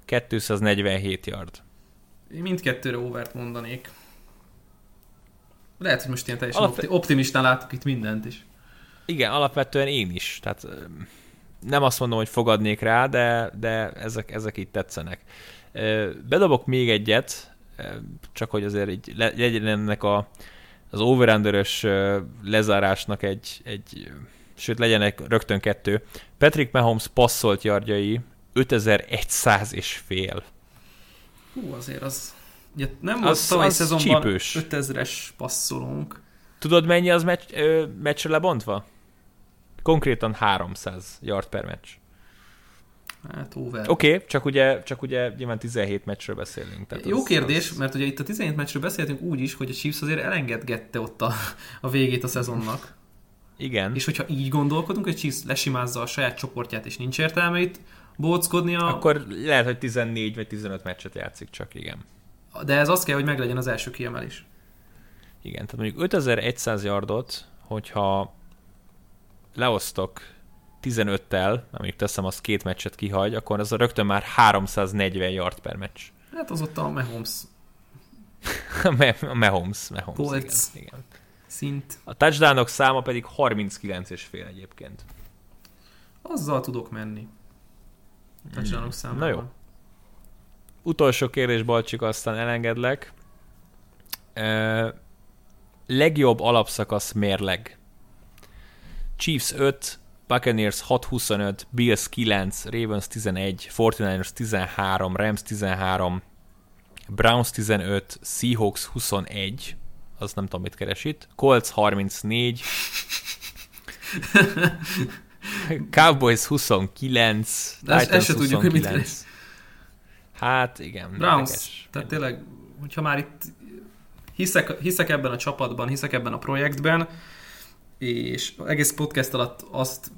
247 yard. Mindkettőre overt mondanék. Lehet, hogy most ilyen teljesen Alap... optimistán látok itt mindent is. Igen, alapvetően én is. Tehát nem azt mondom, hogy fogadnék rá, de, de ezek, ezek így tetszenek. Bedobok még egyet, csak hogy azért így legyen ennek a, az over lezárásnak egy, egy, sőt legyenek rögtön kettő. Patrick Mahomes passzolt yardjai 5100 és fél. Hú, azért az... Ugye nem volt az, tavaly szezonban 5000-es passzolónk. Tudod mennyi az meccs, ö, meccsre lebontva? Konkrétan 300 yard per meccs. Hát over. Oké, okay, csak ugye, csak ugye nyilván 17 meccsről beszélünk. Tehát Jó az, kérdés, az... mert ugye itt a 17 meccsről beszéltünk úgy is, hogy a Chiefs azért elengedgette ott a, a végét a szezonnak. Igen. És hogyha így gondolkodunk, hogy Chiefs lesimázza a saját csoportját, és nincs értelme itt bóckodnia. Akkor lehet, hogy 14 vagy 15 meccset játszik csak, igen. De ez azt kell, hogy meglegyen az első kiemelés. Igen, tehát mondjuk 5100 yardot, hogyha leosztok 15-tel, amíg teszem, az két meccset kihagy, akkor az a rögtön már 340 yard per meccs. Hát az ott a Mahomes. a Mahomes, Mahomes, igen, igen. Szint. A touchdownok száma pedig 39 és fél egyébként. Azzal tudok menni. A touchdownok számával. Na jó. Utolsó kérdés, Balcsik, aztán elengedlek. Uh, legjobb alapszakasz mérleg. Chiefs 5, Buccaneers 6-25, Bills 9, Ravens 11, 49ers 13, Rams 13, Browns 15, Seahawks 21, az nem tudom, mit keres itt, Colts 34, Cowboys 29, De ezt se tudjuk, hogy mit keres. Hát igen. Browns, érdekes. tehát tényleg, hogyha már itt hiszek, hiszek ebben a csapatban, hiszek ebben a projektben, és egész podcast alatt azt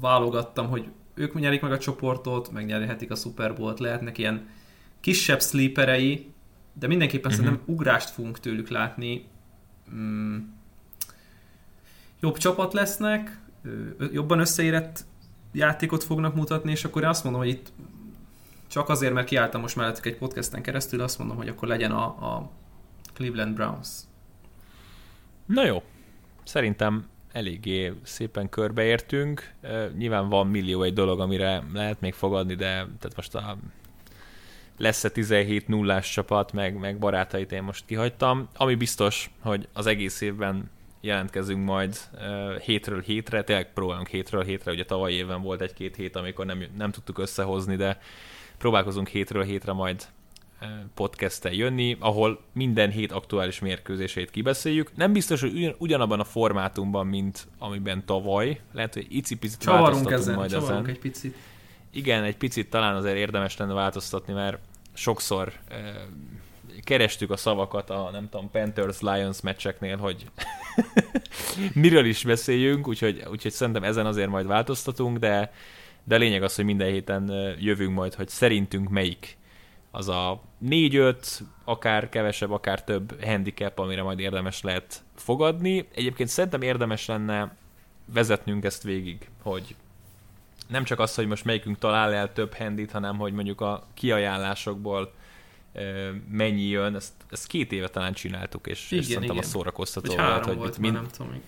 válogattam, hogy ők nyerik meg a csoportot, megnyerhetik a Super Bowl-t, lehetnek ilyen kisebb sleeperei, de mindenképpen uh-huh. szerintem ugrást fogunk tőlük látni. Mm, jobb csapat lesznek, jobban összeérett játékot fognak mutatni, és akkor én azt mondom, hogy itt csak azért, mert kiálltam most mellettük egy podcasten keresztül, azt mondom, hogy akkor legyen a, a Cleveland Browns. Na jó, szerintem eléggé szépen körbeértünk. Nyilván van millió egy dolog, amire lehet még fogadni, de tehát most a lesz-e 17 nullás csapat, meg, meg barátait én most kihagytam. Ami biztos, hogy az egész évben jelentkezünk majd uh, hétről hétre, tényleg próbálunk hétről hétre, ugye tavaly évben volt egy-két hét, amikor nem, nem tudtuk összehozni, de próbálkozunk hétről hétre majd podcast jönni, ahol minden hét aktuális mérkőzését kibeszéljük. Nem biztos, hogy ugyan, ugyanabban a formátumban, mint amiben tavaly. Lehet, hogy icipicit változtatunk ezen, majd ezen. egy picit. Igen, egy picit talán azért érdemes lenne változtatni, mert sokszor eh, kerestük a szavakat a, nem tudom, Panthers-Lions meccseknél, hogy miről is beszéljünk, úgyhogy, úgyhogy szerintem ezen azért majd változtatunk, de, de lényeg az, hogy minden héten jövünk majd, hogy szerintünk melyik az a 4-5, akár kevesebb, akár több handicap, amire majd érdemes lehet fogadni. Egyébként szerintem érdemes lenne vezetnünk ezt végig, hogy nem csak az, hogy most melyikünk talál el több handit, hanem hogy mondjuk a kiajánlásokból mennyi jön, ezt, ezt két éve talán csináltuk, és, igen, és szerintem igen. a szórakoztató volt. Hogy volt mind, nem tudom.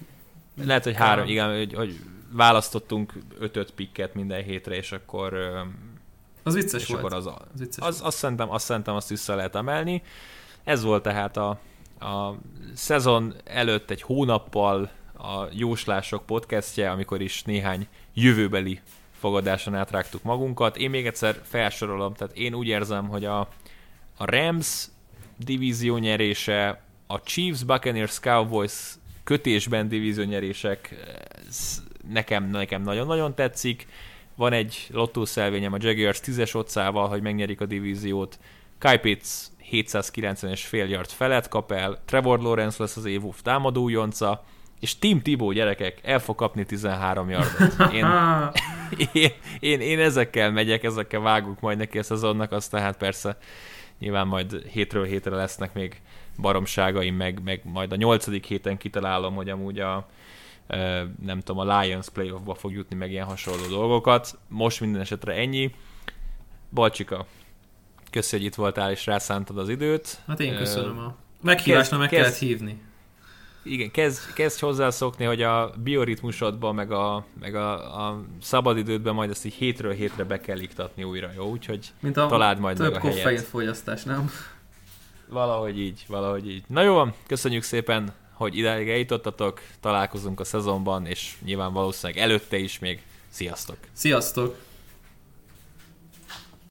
Lehet, hogy három, igen, hogy, hogy választottunk ötöt pikket minden hétre, és akkor az vicces és volt. Akkor az, az, vicces az, azt, szerintem, azt szerintem azt vissza lehet emelni. Ez volt tehát a, a szezon előtt egy hónappal a Jóslások podcastje, amikor is néhány jövőbeli fogadáson átrágtuk magunkat. Én még egyszer felsorolom, tehát én úgy érzem, hogy a, a Rams divízió nyerése, a Chiefs, Buccaneers, Cowboys kötésben divízió nyerések nekem, nekem nagyon-nagyon tetszik. Van egy lottószelvényem a Jaguars 10-es otcával, hogy megnyerik a divíziót. Kyle Pitts 790-es fél yard felett kap el, Trevor Lawrence lesz az évúf támadó és Tim Tibó gyerekek el fog kapni 13 yardot. Én, én, én, én, ezekkel megyek, ezekkel vágunk majd neki a szezonnak, aztán hát persze nyilván majd hétről hétre lesznek még baromságaim, meg, meg majd a nyolcadik héten kitalálom, hogy amúgy a, nem tudom, a Lions playoffba fog jutni meg ilyen hasonló dolgokat. Most minden esetre ennyi. Balcsika, köszi, hogy itt voltál és rászántad az időt. Hát én köszönöm a meghívásnak meg kezd, kellett hívni. Igen, kezd, kezd hozzászokni, hogy a bioritmusodban, meg a, meg a, a szabadidődben majd ezt így hétről hétre be kell iktatni újra, jó? Úgyhogy Mint a találd majd több meg a helyet. fogyasztás, nem? Valahogy így, valahogy így. Na jó, köszönjük szépen, hogy ideig eljutottatok, találkozunk a szezonban, és nyilván valószínűleg előtte is még. Sziasztok! Sziasztok!